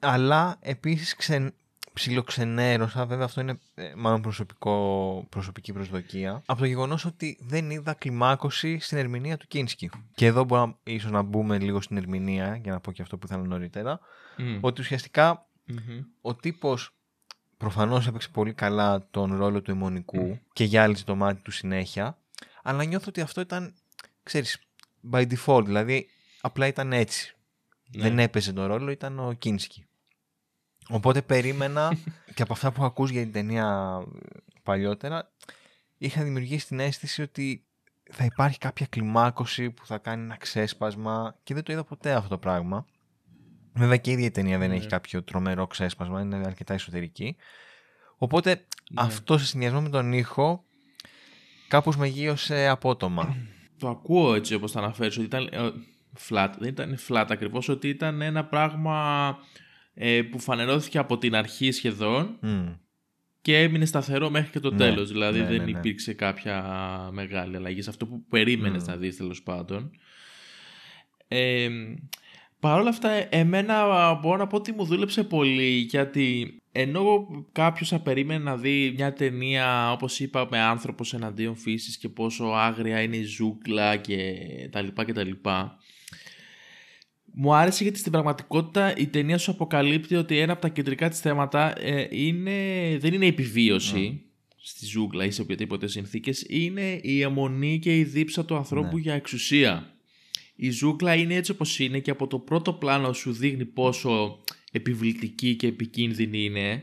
αλλά επίσης ξεν, ψιλοξενέρωσα, βέβαια αυτό είναι ε, μάλλον προσωπικό, προσωπική προσδοκία, από το γεγονός ότι δεν είδα κλιμάκωση στην ερμηνεία του Κίνσκι. Και εδώ μπορούμε ίσως να μπούμε λίγο στην ερμηνεία, για να πω και αυτό που ήθελα νωρίτερα, ότι ουσιαστικα ο τύπος προφανώς έπαιξε πολύ καλά τον ρόλο του αιμονικού και γυάλιζε το μάτι του συνέχεια, αλλά νιώθω ότι αυτό ήταν, ξέρεις, by default, δηλαδή απλά ήταν έτσι. Ναι. Δεν έπαιζε τον ρόλο, ήταν ο Κίνσκι. Οπότε περίμενα [laughs] και από αυτά που ακούς για την ταινία παλιότερα είχα δημιουργήσει την αίσθηση ότι θα υπάρχει κάποια κλιμάκωση που θα κάνει ένα ξέσπασμα και δεν το είδα ποτέ αυτό το πράγμα. Βέβαια και η ίδια η ταινία δεν ναι. έχει κάποιο τρομερό ξέσπασμα, είναι αρκετά εσωτερική. Οπότε ναι. αυτό σε συνδυασμό με τον ήχο κάπως με γύρωσε απότομα. Το ακούω έτσι όπως το αναφέρεις ότι ήταν ε, flat, δεν ήταν flat ακριβώς, ότι ήταν ένα πράγμα ε, που φανερώθηκε από την αρχή σχεδόν και έμεινε σταθερό μέχρι και το ναι, τέλος. Δηλαδή ναι, δεν ναι, ναι. υπήρξε κάποια μεγάλη αλλαγή σε αυτό που περίμενες mm. να δεις τέλος πάντων. Ε, Παρ' όλα αυτά, εμένα μπορώ να πω ότι μου δούλεψε πολύ γιατί ενώ κάποιος θα περίμενε να δει μια ταινία όπως είπα με άνθρωπος εναντίον φύσης και πόσο άγρια είναι η ζούγκλα και τα λοιπά και τα λοιπά μου άρεσε γιατί στην πραγματικότητα η ταινία σου αποκαλύπτει ότι ένα από τα κεντρικά της θέματα ε, είναι, δεν είναι η επιβίωση mm. στη ζούγκλα ή σε οποιαδήποτε συνθήκες, είναι η αιμονή και η δίψα του ανθρώπου ναι. για εξουσία. Η ζούγκλα είναι έτσι όπως είναι και από το πρώτο πλάνο σου δείχνει πόσο επιβλητική και επικίνδυνη είναι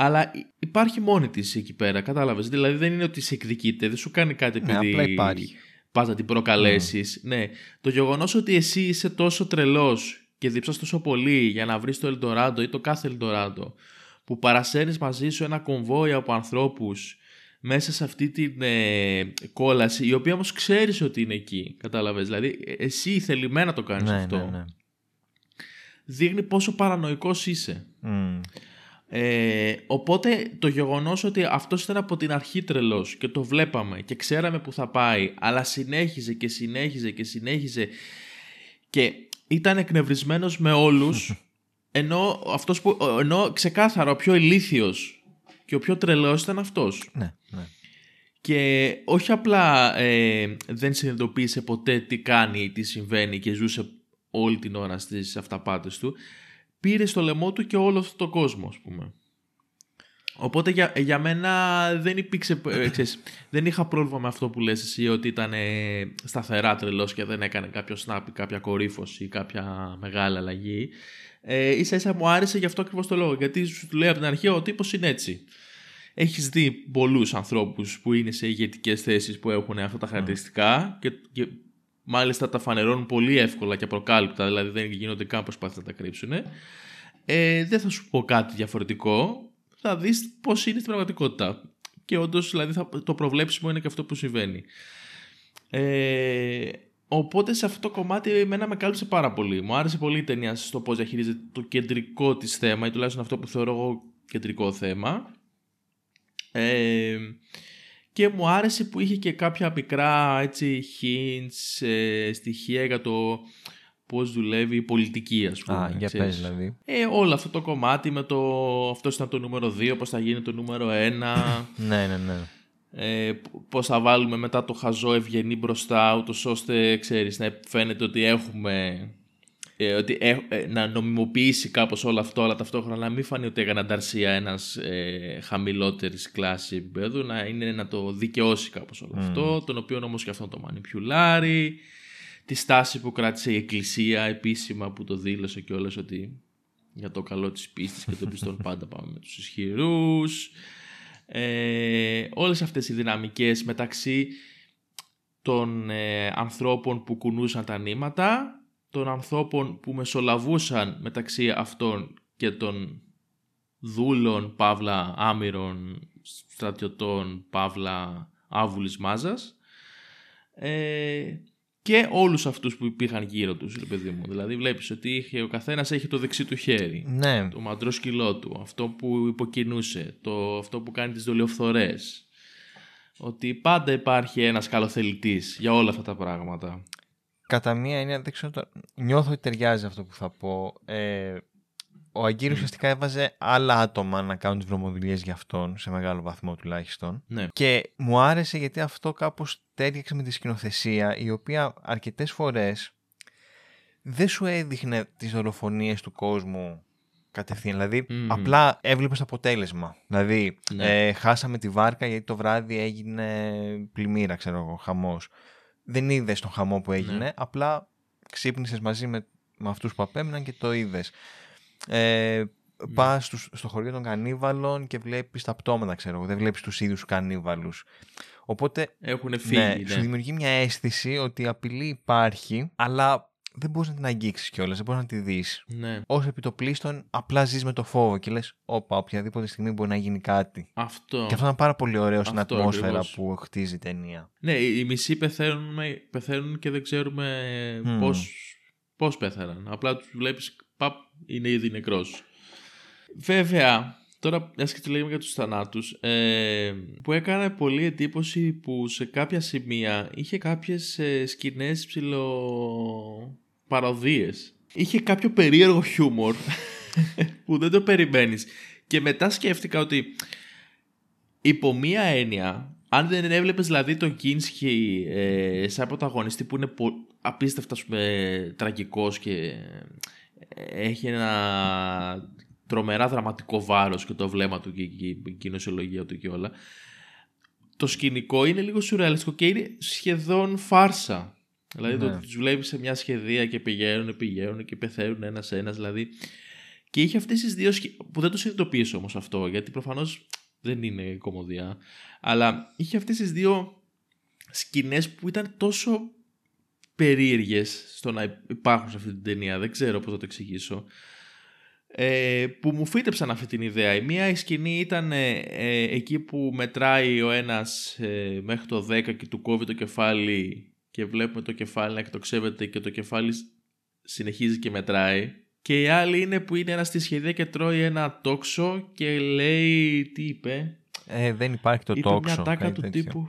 αλλά υπάρχει μόνη της εκεί πέρα, κατάλαβες. Δηλαδή δεν είναι ότι σε εκδικείται, δεν σου κάνει κάτι ναι, επειδή... Ναι, απλά υπάρχει πας να την προκαλέσεις. Ναι. Το γεγονός ότι εσύ είσαι τόσο τρελός και δίψας τόσο πολύ για να βρεις το Ελντοράντο ή το κάθε Ελντοράντο, που παρασέρνει μαζί σου ένα κομβόι από ανθρώπους μέσα σε αυτή την ε, κόλαση, η οποία όμως ξέρεις ότι είναι εκεί. Κατάλαβες; Δηλαδή, ε, εσύ θελημένα το κάνεις ναι, αυτό. Ναι, ναι. Δείχνει πόσο παρανοϊκός είσαι. Ε, οπότε το γεγονός ότι αυτός ήταν από την αρχή τρελός και το βλέπαμε και ξέραμε που θα πάει αλλά συνέχιζε και συνέχιζε και συνέχιζε και ήταν εκνευρισμένος με όλους [laughs] ενώ, αυτός που, ενώ ξεκάθαρα ο πιο ηλίθιος και ο πιο τρελός ήταν αυτός. Ναι, ναι. Και όχι απλά ε, δεν συνειδητοποίησε ποτέ τι κάνει ή τι συμβαίνει και ζούσε όλη την ώρα στις αυταπάτες του πήρε στο λαιμό του και όλο αυτό το κόσμο, ας πούμε. Οπότε για, για μένα δεν υπήρξε, ε, ξέρεις, δεν είχα πρόβλημα με αυτό που λες εσύ ότι ήταν ε, σταθερά τρελός και δεν έκανε κάποιο snap ή κάποια κορύφωση ή κάποια μεγάλη αλλαγή. Ε, ίσα ίσα μου άρεσε γι' αυτό ακριβώς το λόγο. Γιατί σου λέει από την αρχή ο τύπος είναι έτσι. Έχεις δει πολλούς ανθρώπους που είναι σε ηγετικές θέσεις που έχουν αυτά τα χαρακτηριστικά και, και μάλιστα τα φανερώνουν πολύ εύκολα και απροκάλυπτα, δηλαδή δεν γίνονται καν προσπάθεια να τα κρύψουν. ε, δεν θα σου πω κάτι διαφορετικό. Θα δεις πώς είναι στην πραγματικότητα. Και όντως, δηλαδή, θα, το προβλέψιμο είναι και αυτό που συμβαίνει. Ε, οπότε σε αυτό το κομμάτι εμένα με κάλυψε πάρα πολύ. Μου άρεσε πολύ η ταινία στο πώς διαχειρίζεται το κεντρικό της θέμα ή τουλάχιστον αυτό που θεωρώ εγώ κεντρικό θέμα. Ε, και μου άρεσε που είχε και κάποια μικρά έτσι hints, ε, στοιχεία για το πώς δουλεύει η πολιτική ας πούμε. Α, για πες δηλαδή. Ε, όλο αυτό το κομμάτι με το αυτός ήταν το νούμερο 2, πώς θα γίνει το νούμερο 1. [laughs] ναι, ναι, ναι. Ε, πώς θα βάλουμε μετά το χαζό ευγενή μπροστά, ούτως ώστε ξέρεις, να φαίνεται ότι έχουμε ε, ότι ε, ε, να νομιμοποιήσει κάπως όλο αυτό, αλλά ταυτόχρονα να μην φανεί ότι έκανε ανταρσία ένας ε, χαμηλότερης κλάσης επίπεδου, να είναι να το δικαιώσει κάπως όλο αυτό, τον οποίο όμως και αυτό το μανιπιουλάρει, τη στάση που κράτησε η Εκκλησία επίσημα που το δήλωσε και όλες ότι για το καλό της πίστης και το πιστών πάντα πάμε με τους ισχυρούς. Ε, όλες αυτές οι δυναμικές μεταξύ των ε, ανθρώπων που κουνούσαν τα νήματα των ανθρώπων που μεσολαβούσαν μεταξύ αυτών και των δούλων, παύλα άμυρων, στρατιωτών, παύλα άβουλης μάζας ε, και όλους αυτούς που υπήρχαν γύρω τους, ρε παιδί μου. Δηλαδή βλέπεις ότι είχε, ο καθένας έχει το δεξί του χέρι, ναι. το μαντρό σκυλό του, αυτό που υποκινούσε, το, αυτό που κάνει τις δολιοφθορές. Ότι πάντα υπάρχει ένας καλοθελητής για όλα αυτά τα πράγματα κατά μία έννοια, δεν ξέρω, νιώθω ότι ταιριάζει αυτό που θα πω. Ε, ο Αγκύρης mm. ουσιαστικά έβαζε άλλα άτομα να κάνουν τις βρωμοδουλειέ για αυτόν, σε μεγάλο βαθμό τουλάχιστον. Ναι. Και μου άρεσε γιατί αυτό κάπως τέριαξε με τη σκηνοθεσία, η οποία αρκετές φορές δεν σου έδειχνε τις δολοφονίες του κόσμου κατευθείαν. Δηλαδή, απλά έβλεπες το αποτέλεσμα. Δηλαδή, ναι. ε, χάσαμε τη βάρκα γιατί το βράδυ έγινε πλημμύρα, ξέρω εγώ, χαμός δεν είδες τον χαμό που έγινε, ναι. απλά ξύπνησες μαζί με, με αυτούς που απέμειναν και το είδες. Ε, ναι. Πας στο χωριό των κανίβαλων και βλέπεις τα πτώματα, ξέρω εγώ. Δεν βλέπεις τους ίδιους κανίβαλους. Οπότε. Έχουν φύγει. Ναι, ναι. Σου δημιουργεί μια αίσθηση ότι η απειλή υπάρχει, αλλά δεν μπορείς να την αγγίξεις κιόλας, δεν μπορείς να τη δεις. Ναι. Ω επιτοπλίστων, απλά ζεις με το φόβο και λες: Όπα, οποιαδήποτε στιγμή μπορεί να γίνει κάτι. Αυτό. Και αυτό είναι πάρα πολύ ωραίο στην ατμόσφαιρα που χτίζει η ταινία. Ναι, οι μισοί πεθαίνουν, πεθαίνουν και δεν ξέρουμε mm. πώς πώς πέθαναν. Απλά τους βλέπεις, παπ, είναι ήδη νεκρός. Βέβαια, Τώρα, μιας και λέμε για τους θανάτους, ε, που έκανε πολύ εντύπωση που σε κάποια σημεία είχε κάποιες ε, σκηνές ψηλοπαροδίες. Είχε κάποιο περίεργο χιούμορ [laughs] που δεν το περιμένεις. Και μετά σκέφτηκα ότι υπό μία έννοια, αν δεν έβλεπες δηλαδή τον Κίνσκι ε, σαν πρωταγωνιστή που είναι απίστευτα πούμε, τραγικός και ε, έχει ένα τρομερά δραματικό βάρος και το βλέμμα του και η κοινοσιολογία του και όλα. Το σκηνικό είναι λίγο σουρεαλιστικό και είναι σχεδόν φάρσα. Δηλαδή ναι. το τους βλέπεις σε μια σχεδία και πηγαίνουν, πηγαίνουν και πεθαίνουν ένα-ένα. Δηλαδή. Και είχε αυτές τις δύο. που δεν το συνειδητοποίησε όμως αυτό, γιατί προφανώς δεν είναι κομμωδία. Αλλά είχε αυτές τις δύο σκηνές που ήταν τόσο περίεργες στο να υπάρχουν σε αυτή την ταινία. Δεν ξέρω πώς θα το εξηγήσω ε, που μου φύτεψαν αυτή την ιδέα. Η μία η σκηνή ήταν ε, ε, εκεί που μετράει ο ένας ε, μέχρι το 10 και του κόβει το κεφάλι και βλέπουμε το κεφάλι να εκτοξεύεται και το κεφάλι συνεχίζει και μετράει. Και η άλλη είναι που είναι ένα στη σχεδία και τρώει ένα τόξο και λέει τι είπε; Ε, δεν υπάρχει το είπε τόξο. μια τάκα του τύπου.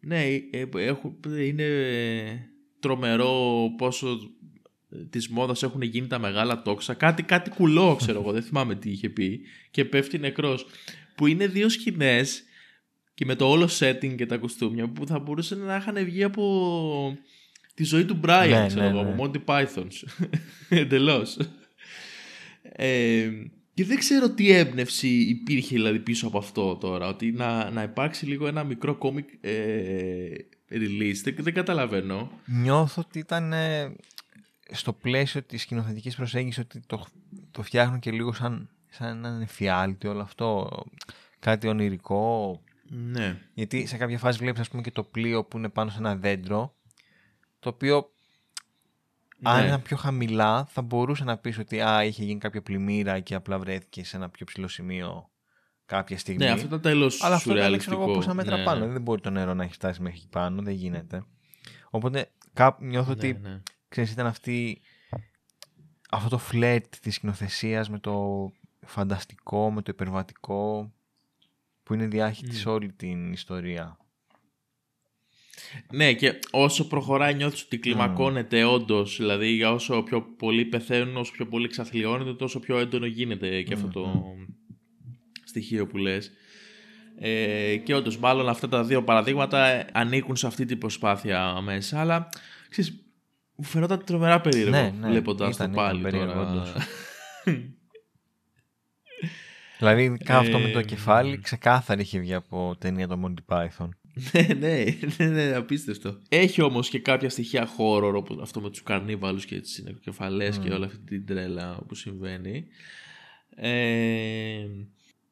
Ναι, είναι τρομερό πόσο της μόδας έχουν γίνει τα μεγάλα τόξα. Κάτι, κάτι κουλό, ξέρω εγώ, δεν θυμάμαι τι είχε πει. Και πέφτει νεκρός. Που είναι δύο σκηνές και με το όλο setting και τα κοστούμια που θα μπορούσαν να είχαν βγει από τη ζωή του Brian, ναι, ξέρω ναι, εγώ, ναι. από Monty Pythons. [laughs] Εντελώς. Ε, και δεν ξέρω τι έμπνευση υπήρχε δηλαδή πίσω από αυτό τώρα. Ότι να, να υπάρξει λίγο ένα μικρό κόμικ ε, release. Δεν, δεν καταλαβαίνω. Νιώθω ότι ήταν στο πλαίσιο της σκηνοθετικής προσέγγισης ότι το, το φτιάχνουν και λίγο σαν, σαν έναν εφιάλτη όλο αυτό. Κάτι ονειρικό. Ναι. Γιατί σε κάποια φάση βλέπεις ας πούμε και το πλοίο που είναι πάνω σε ένα δέντρο το οποίο Αν ναι. ήταν πιο χαμηλά, θα μπορούσε να πεις ότι α, είχε γίνει κάποια πλημμύρα και απλά βρέθηκε σε ένα πιο ψηλό σημείο κάποια στιγμή. Ναι, αυτό ήταν τέλος Αλλά αυτό ήταν ξέρω εγώ πόσα μέτρα ναι, πάνω. Ναι. Δεν μπορεί το νερό να έχει φτάσει μέχρι εκεί πάνω, δεν γίνεται. Οπότε κάπου νιώθω ναι, ότι ναι. ξέρεις, ήταν αυτή, αυτό το φλερτ της σκηνοθεσίας με το φανταστικό, με το υπερβατικό που είναι διάχυτη σε όλη την ιστορία. Ναι, και όσο προχωράει νιώθεις ότι κλιμακώνεται mm. όντως. Δηλαδή, για όσο πιο πολύ πεθαίνουν, όσο πιο πολύ ξαθλιώνεται, τόσο πιο έντονο γίνεται και αυτό το στοιχείο που λες. Ε, και όντως, μάλλον αυτά τα δύο παραδείγματα ανήκουν σε αυτή την προσπάθεια μέσα. Αλλά ξέρεις, μου φαινόταν τρομερά περίεργο ναι, ναι, βλέποντας το πάλι περίεργο, τώρα. [laughs] δηλαδή, ειδικά αυτό με το ε, κεφάλι ξεκάθαρα είχε βγει από ταινία το Monty Python. [laughs] ναι, ναι, ναι, ναι, απίστευτο. Έχει όμως και κάποια στοιχεία horror όπω αυτό με τους καρνίβαλους και τις συνεκεφαλέ mm. και όλη αυτή την τρέλα που συμβαίνει. Ε,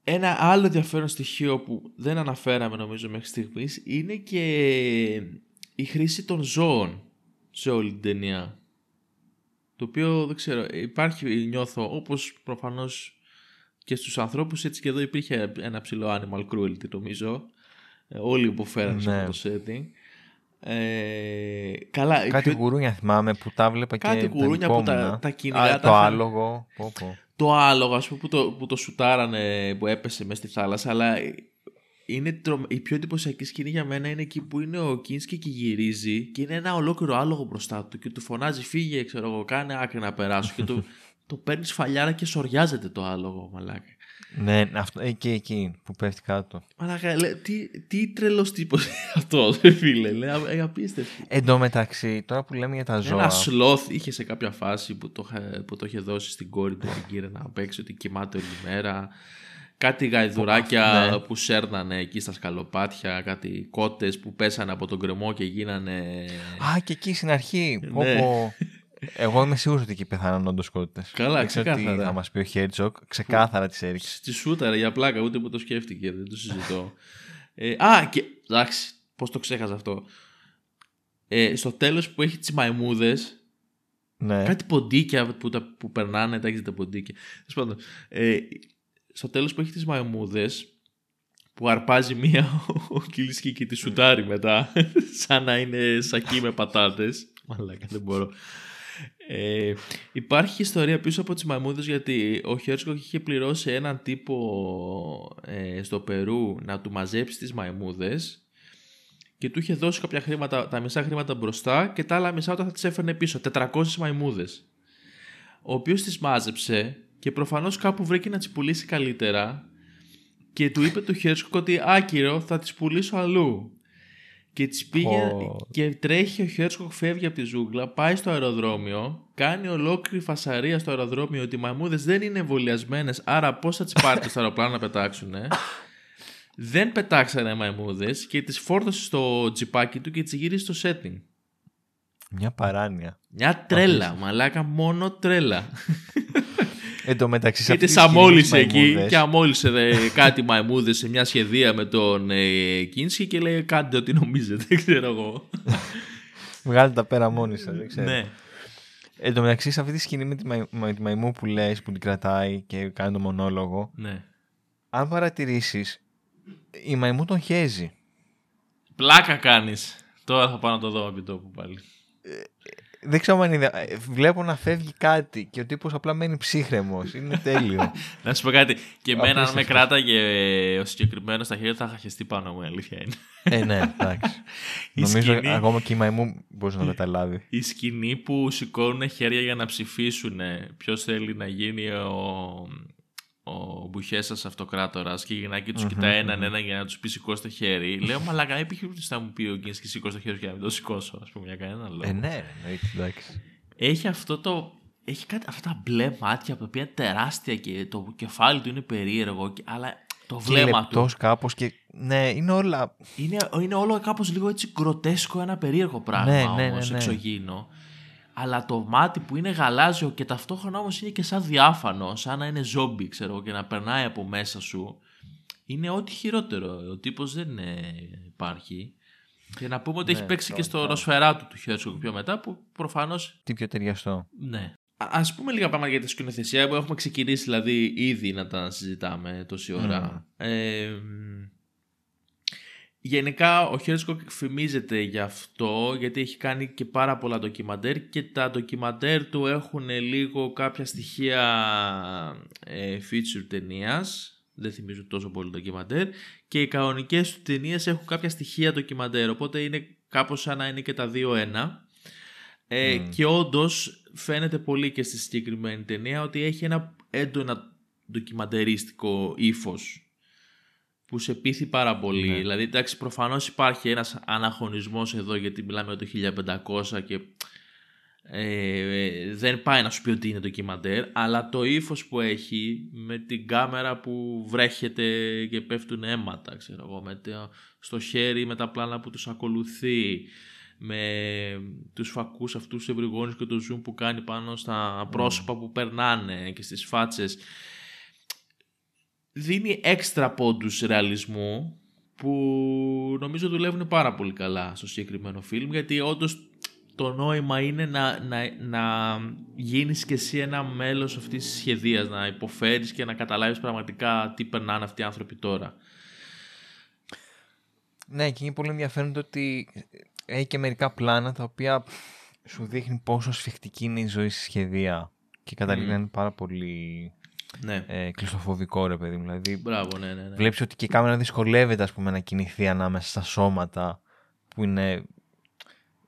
ένα άλλο ενδιαφέρον στοιχείο που δεν αναφέραμε νομίζω μέχρι στιγμής είναι και η χρήση των ζώων σε όλη την ταινία. Το οποίο δεν ξέρω, υπάρχει νιώθω όπως προφανώς και στους ανθρώπους έτσι και εδώ υπήρχε ένα ψηλό animal cruelty νομίζω. Ε, όλοι υποφέραν σε ναι. αυτό το setting. Ε, καλά, κάτι πιο... γουρούνια θυμάμαι που τα βλέπα και κάτι γουρούνια που τα, τα κυνηγά. το άλογο. Πω, πω το άλογο ας πούμε που το, που το σουτάρανε που έπεσε μέσα στη θάλασσα αλλά είναι η πιο εντυπωσιακή σκηνή για μένα είναι εκεί που είναι ο Κίνσκι και γυρίζει και είναι ένα ολόκληρο άλογο μπροστά του και του φωνάζει φύγε ξέρω εγώ κάνε άκρη να περάσω και το, [laughs] το παίρνεις σφαλιάρα και σοριάζεται το άλογο μαλάκα. Ναι, αυτό, εκεί, εκεί που πέφτει κάτω. Μαλάκα, λέ, τι, τι τρελός τύπος αυτός, φίλε. Λέει, ε, απίστευτο. Εν τω μεταξύ, τώρα που λέμε για τα ζώα. Ένα σλόθ είχε σε κάποια φάση που το, που το είχε δώσει στην κόρη του την κύριε να παίξει ότι κοιμάται όλη μέρα. Κάτι γαϊδουράκια ναι. που σέρνανε εκεί στα σκαλοπάτια, κάτι κότες που πέσανε από τον κρεμό και γίνανε. Α, και εκεί στην αρχή. Ναι. Εγώ είμαι σίγουρος ότι εκεί πεθάναν όντως κότε. Καλά, ξεκάθαρα. Ότι θα μας πει ο Χέρτσοκ, ξεκάθαρα τις έριξε. Τη σούταρα για πλάκα, ούτε που το σκέφτηκε, δεν το συζητώ. ε, α, και εντάξει, πώς το ξέχασα αυτό. Ε, στο τέλος που έχει τις μαϊμούδες. Ναι. Κάτι ποντίκια που, τα, που περνάνε, τα έχετε τα ποντίκια. Ε, στο τέλος που έχει τις μαϊμούδες, που αρπάζει μία [laughs] ο Κιλίσκι και τη σουτάρει μετά, [laughs] σαν να είναι σακί με πατάτες. Μαλάκα, δεν μπορώ. Ε, υπάρχει ιστορία πίσω από τις μαϊμούδες γιατί ο Χέρσκοκ είχε πληρώσει έναν τύπο ε, στο Περού να του μαζέψει τις μαϊμούδες και του είχε δώσει κάποια χρήματα, τα μισά χρήματα μπροστά και τα άλλα μισά όταν θα τις έφερνε πίσω, 400 μαϊμούδες. Ο οποίος τις μάζεψε και προφανώς κάπου βρήκε να τις πουλήσει καλύτερα και του είπε του Χέρσκοκ ότι άκυρο θα τις πουλήσω αλλού και τις πήγε και τρέχει ο Χέρσκοκ φεύγει από τη ζούγκλα, πάει στο αεροδρόμιο, κάνει ολόκληρη φασαρία στο αεροδρόμιο ότι οι μαμούδες δεν είναι εμβολιασμένες, άρα πώς θα τις πάρετε στο αεροπλάνο να πετάξουν. δεν πετάξανε μαϊμούδες και τις φόρτωσε στο τζιπάκι του και τις γύρισε στο setting. Μια παράνοια. Μια τρέλα, μαλάκα, μόνο τρέλα. [laughs] Εν τω μεταξύ, Γιατί σε αμόλυσε εκεί και αμόλυσε κάτι μαϊμούδες σε μια σχεδία με τον ε, Κίνσκι και λέει κάντε ό,τι νομίζετε, [laughs] ξέρω εγώ. Βγάλετε τα πέρα μόνοι σας, δεν ξέρω. Ναι. Εν τω μεταξύ, σε αυτή τη σκηνή με τη, με τη μαϊμού που λες, που την κρατάει και κάνει το μονόλογο, ναι. αν παρατηρήσεις, η μαϊμού τον χέζει. Πλάκα κάνεις. Τώρα θα πάω να το δω από τόπου πάλι. Ε, δεν ξέρω αν είναι. Βλέπω να φεύγει κάτι και ο τύπος απλά μένει ψύχρεμος. Είναι τέλειο. [laughs] να σου πω κάτι. Και εμένα, αν με κράταγε ο συγκεκριμένος στα χέρια, θα είχα χεστεί πάνω μου. Αλήθεια είναι. ε, ναι, εντάξει. [laughs] Νομίζω σκηνή... ακόμα και η μαϊμού μπορείς να το καταλάβει. Η σκηνή που σηκώνουν χέρια για να ψηφίσουν ποιος θέλει να γίνει ο, ο Μπουχέσα αυτοκράτορας και η γυναίκη τους κοιτάει έναν ένα για να τους πει σηκώσει το χέρι. Λέω, Μαλάκα, επιχειρήσει να μου πει ο Γκίνσκι σηκώσει το χέρι για να μην το σηκώσω, ας πούμε, για κανένα λόγο. Ε, ναι, εντάξει. Έχει αυτό το. Έχει κάτι, αυτά τα μπλε μάτια από τα οποία είναι τεράστια και το κεφάλι του είναι περίεργο, αλλά το βλέμμα του. κάπως και. Ναι, είναι όλα. Είναι, είναι όλο κάπως λίγο έτσι γκροτέσκο, ένα περίεργο πράγμα ναι, ναι, ναι, ναι. εξωγήινο αλλά το μάτι που είναι γαλάζιο και ταυτόχρονα όμως είναι και σαν διάφανο, σαν να είναι ζόμπι ξέρω και να περνάει από μέσα σου, είναι ό,τι χειρότερο. Ο τύπος δεν υπάρχει. Και να πούμε ότι έχει ναι, παίξει και στο Ροσφαιρά του Χέρσκοκ πιο μετά, που προφανώ. Τι πιο ταιριαστό. Ναι. Α πούμε λίγα πράγματα για τη σκηνοθεσία που έχουμε ξεκινήσει δηλαδή ήδη να τα συζητάμε τόση ώρα. Ε, γενικά ο Χέρσκοκ φημίζεται γι' αυτό γιατί έχει κάνει και πάρα πολλά ντοκιμαντέρ και τα ντοκιμαντέρ του έχουν λίγο κάποια στοιχεία ε, feature ταινίας. Δεν θυμίζουν τόσο πολύ ντοκιμαντέρ. Και οι κανονικές του ταινίες έχουν κάποια στοιχεία ντοκιμαντέρ οπότε είναι κάπως σαν να είναι και τα δύο ένα. Ε, Και όντως φαίνεται πολύ και στη συγκεκριμένη ταινία ότι έχει ένα έντονα ντοκιμαντερίστικο ύφος που σε πείθει πάρα πολύ. Ναι. Δηλαδή, εντάξει, προφανώς υπάρχει ένας αναχωνισμός εδώ γιατί μιλάμε για το 1500 και ε, δεν πάει να σου πει ότι είναι ντοκιμαντέρ, αλλά το ύφος που έχει με την κάμερα που βρέχεται και πέφτουν αίματα, ξέρω εγώ, με στο χέρι με τα πλάνα που τους ακολουθεί, με τους φακούς αυτούς ευρυγόνους και το zoom που κάνει πάνω στα πρόσωπα που περνάνε και στις φάτσες δίνει έξτρα πόντους ρεαλισμού που νομίζω δουλεύουν πάρα πολύ καλά στο συγκεκριμένο φιλμ γιατί όντως το νόημα είναι να, να, να γίνεις και εσύ ένα μέλος αυτής της σχεδίας, να υποφέρεις και να καταλάβεις πραγματικά τι περνάνε αυτοί οι άνθρωποι τώρα. Ναι, και είναι πολύ ενδιαφέρον το ότι έχει και μερικά πλάνα τα οποία σου δείχνει πόσο σφιχτική είναι η ζωή στη σχεδία και καταλήγει να είναι πάρα πολύ ναι. ε, κλειστοφοβικό ρε παιδί μου. Δηλαδή, Μπράβο, ναι, ναι, ναι. Βλέπεις ότι και η κάμερα δυσκολεύεται ας πούμε, να κινηθεί ανάμεσα στα σώματα που είναι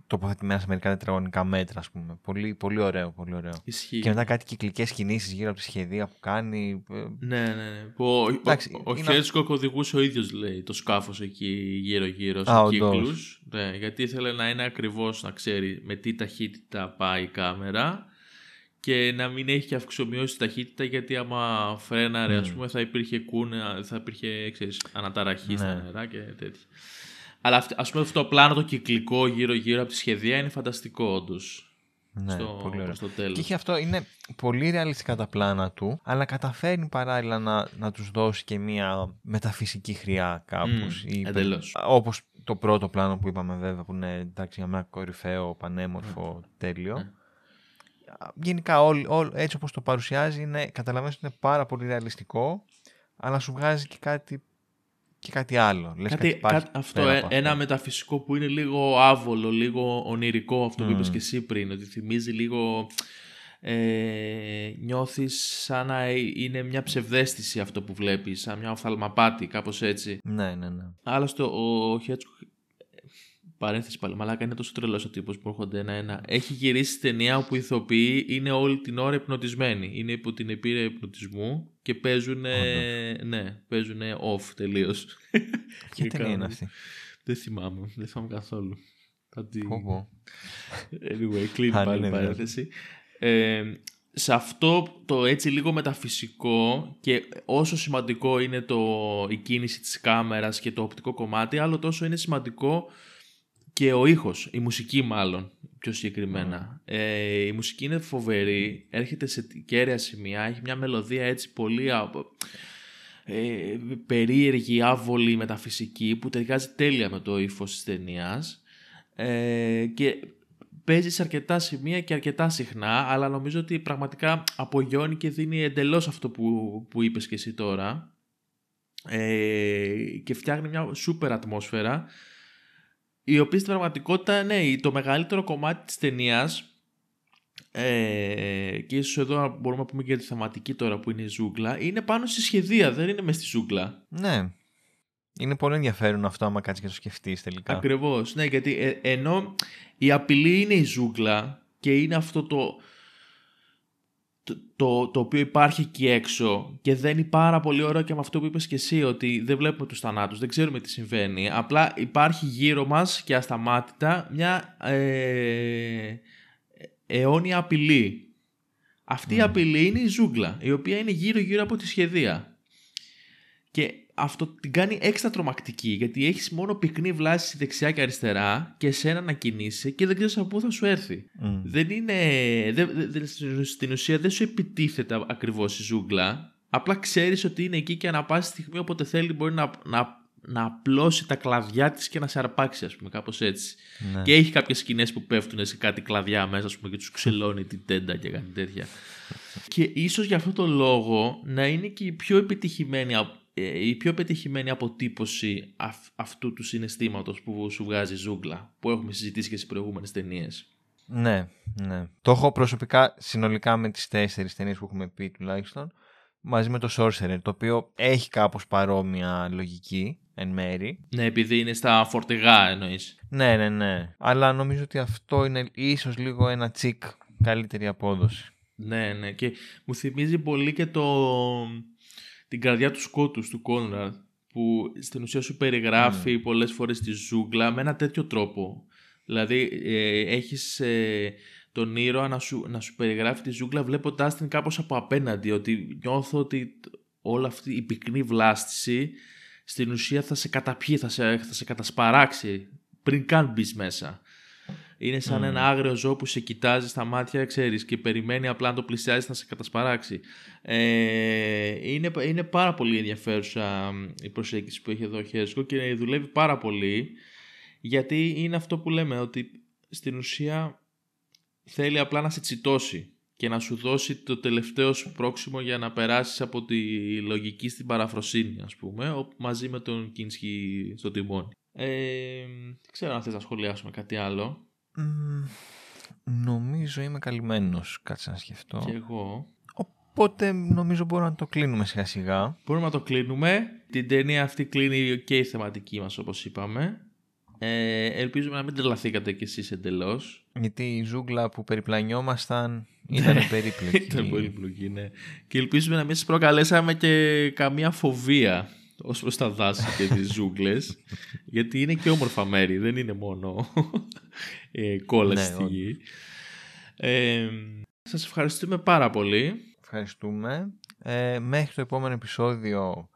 τοποθετημένα σε μερικά τετραγωνικά μέτρα, ας πούμε. Πολύ, πολύ ωραίο, πολύ ωραίο. Ισχύει. Και μετά κάτι κυκλικές κινήσεις γύρω από τη σχεδία που κάνει. Ε, ναι, ναι, ναι. Που ο Εντάξει, ο, ο Χέρσκοκ οδηγούσε ο ίδιος, λέει, το σκάφος εκεί γύρω-γύρω σε κύκλους. Ναι, γιατί ήθελε να είναι ακριβώς να ξέρει με τι ταχύτητα πάει η κάμερα και να μην έχει και αυξομοιώσει ταχύτητα γιατί άμα φρέναρε, mm. ας πούμε, θα υπήρχε κούνα, θα υπήρχε, ξέρεις, αναταραχή ναι. στα νερά και τέτοια. Αλλά ας πούμε αυτό το πλάνο το κυκλικό γύρω-γύρω από τη σχεδία είναι φανταστικό όντως. Ναι, στο, πολύ ωραίο. στο τέλος. Και είχε αυτό, είναι πολύ ρεαλιστικά τα πλάνα του, αλλά καταφέρνει παράλληλα να, να τους δώσει και μια μεταφυσική χρειά κάπως. Mm, εντελώς. Όπως το πρώτο πλάνο που είπαμε βέβαια, που είναι εντάξει, για μένα κορυφαίο, πανέμορφο, mm. τέλειο. Mm. Γενικά όλ, όλ, έτσι όπως το παρουσιάζει, είναι, καταλαβαίνεις ότι είναι πάρα πολύ ρεαλιστικό, αλλά σου βγάζει και κάτι και κάτι άλλο. Λες κάτι, κάτι, αυτό, ε, ένα μεταφυσικό που είναι λίγο άβολο, λίγο ονειρικό αυτό που είπες και εσύ πριν, ότι θυμίζει λίγο... Ε, νιώθεις σαν να είναι μια ψευδέστηση αυτό που βλέπεις, σαν μια οφθαλμαπάτη, κάπως έτσι. Ναι, ναι, ναι. Άλλωστε ο Χέτσοκ Παρένθεση πάλι, μαλάκα είναι τόσο τρελός ο τύπος που έρχονται ένα-ένα. Έχει γυρίσει ταινία όπου οι ηθοποιοί είναι όλη την ώρα υπνοτισμένοι. Είναι υπό την επίρρεια υπνοτισμού και παίζουν. ναι, παίζουν off τελείως. [laughs] Ποια ταινία είναι αυτή; Δεν θυμάμαι, δεν θυμάμαι καθόλου. Θα τη... Anyway, κλείνει πάλι η παρένθεση. Ε, σε αυτό το έτσι λίγο μεταφυσικό και όσο σημαντικό είναι το, η κίνηση της κάμερας και το οπτικό κομμάτι, άλλο τόσο είναι σημαντικό και ο ήχος, η μουσική μάλλον πιο συγκεκριμένα. Ε, η μουσική είναι φοβερή, έρχεται σε κέρια σημεία, έχει μια μελωδία έτσι πολύ ε, περίεργη, άβολη, μεταφυσική που ταιριάζει τέλεια με το ύφος της ταινίας. Ε, και παίζει σε αρκετά σημεία και αρκετά συχνά αλλά νομίζω ότι πραγματικά απογειώνει και δίνει εντελώς αυτό που, που είπες και εσύ τώρα ε, και φτιάχνει μια σούπερ ατμόσφαιρα η οποία στην πραγματικότητα, ναι, το μεγαλύτερο κομμάτι της ταινίας. Ε, και ίσως εδώ μπορούμε να πούμε και για τη θεματική τώρα που είναι η ζούγκλα είναι πάνω στη σχεδία, δεν είναι μες στη ζούγκλα ναι είναι πολύ ενδιαφέρον αυτό άμα κάτσεις και το σκεφτείς τελικά ακριβώς, ναι γιατί ε, ενώ η απειλή είναι η ζούγκλα και είναι αυτό το το, το, οποίο υπάρχει εκεί έξω και δεν είναι πάρα πολύ ωραίο και με αυτό που είπες και εσύ ότι δεν βλέπουμε τους θανάτους, δεν ξέρουμε τι συμβαίνει. Απλά υπάρχει γύρω μας και ασταμάτητα μια ε, αιώνια απειλή. Αυτή η απειλή είναι η ζούγκλα η οποία είναι γύρω γύρω από τη σχεδία. Και αυτό την κάνει έξτρα τρομακτική γιατί έχεις μόνο πυκνή βλάση δεξιά και αριστερά και εσένα να κινείσαι και δεν ξέρεις από πού θα σου έρθει. Δεν είναι, δεν, δεν, στην ουσία δεν σου επιτίθεται ακριβώς η ζούγκλα, απλά ξέρεις ότι είναι εκεί και ανά πάση στιγμή όποτε θέλει μπορεί να, να να απλώσει τα κλαδιά της και να σε αρπάξει ας πούμε κάπως έτσι. Ναι. Και έχει κάποιες σκηνές που πέφτουν σε κάτι κλαδιά μέσα ας πούμε και τους ξελώνει την τέντα και κάτι τέτοια. [laughs] και ίσως για αυτό το λόγο να είναι και η πιο επιτυχημένη ε, η πιο πετυχημένη αποτύπωση αυτού του συναισθήματος που σου βγάζει ζούγκλα που έχουμε συζητήσει και στις προηγούμενες ταινίες. Ναι, ναι. Το έχω προσωπικά συνολικά με τις τέσσερις ταινίες που έχουμε πει τουλάχιστον μαζί με το Sorcerer, το οποίο έχει κάπως παρόμοια λογική εν μέρη. Ναι, επειδή είναι στα φορτηγά εννοείς. Ναι, ναι, ναι. Αλλά νομίζω ότι αυτό είναι ίσως λίγο ένα τσικ καλύτερη απόδοση. Ναι, ναι. Και μου θυμίζει πολύ και το... την καρδιά του σκότους του Κόνραντ που στην ουσία σου περιγράφει mm. πολλές φορές τη ζούγκλα με ένα τέτοιο τρόπο. Δηλαδή ε, έχεις ε, τον ήρωα να σου, να σου περιγράφει τη ζούγκλα βλέποντάς την κάπως από απέναντι ότι νιώθω ότι όλη αυτή η πυκνή βλάστηση στην ουσία θα σε καταπιεί, θα σε, θα σε κατασπαράξει πριν καν μπεις μέσα. Είναι σαν ένα άγριο ζώο που σε κοιτάζει στα μάτια, ξέρεις, και περιμένει απλά να το πλησιάζει θα σε κατασπαράξει. Ε, είναι, είναι πάρα πολύ ενδιαφέρουσα η προσέγγιση που έχει εδώ ο Χέσκο και δουλεύει πάρα πολύ γιατί είναι αυτό που λέμε ότι στην ουσία θέλει απλά να σε τσιτώσει και να σου δώσει το τελευταίο σου πρόξιμο για να περάσεις από τη λογική στην παραφροσύνη ας πούμε μαζί με τον Κίνσκι στο τιμόνι. Ε, δεν ξέρω αν θες να σχολιάσουμε κάτι άλλο. Νομίζω είμαι καλυμμένος, κάτσε να σκεφτώ. Και εγώ. Οπότε νομίζω μπορούμε να το κλείνουμε σιγά σιγά. Μπορούμε να το κλείνουμε. Την ταινία αυτή κλείνει και η θεματική μας όπως είπαμε. Ε, ελπίζουμε να μην τρελαθήκατε κι εσείς εντελώς. Γιατί η ζούγκλα που περιπλανιόμασταν ήταν περίπλοκη. [laughs] ήταν περίπλοκη, ναι. Και ελπίζουμε να μην σας προκαλέσαμε και καμία φοβία ως προς τα δάση και τις [laughs] ζούγκλες. γιατί είναι και όμορφα μέρη, δεν είναι μόνο [laughs] ε, κόλλες ναι, στη γη. Ε, σας ευχαριστούμε πάρα πολύ. Ευχαριστούμε. Ε, μέχρι το επόμενο επεισόδιο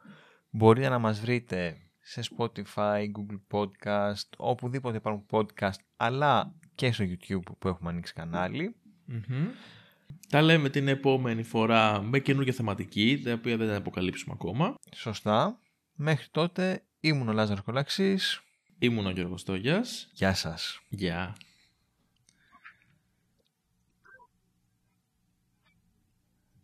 μπορείτε να μας βρείτε σε Spotify, Google Podcast, οπουδήποτε υπάρχουν podcast, αλλά και στο YouTube που έχουμε ανοίξει Τα λέμε την επόμενη φορά με καινούργια θεματική, τα οποία δεν θα αποκαλύψουμε ακόμα. Σωστά. Μέχρι τότε ήμουν ο Λάζαρος Κολαξής. Ήμουν ο Γιώργος Τόγιας. Γεια σας. Γεια.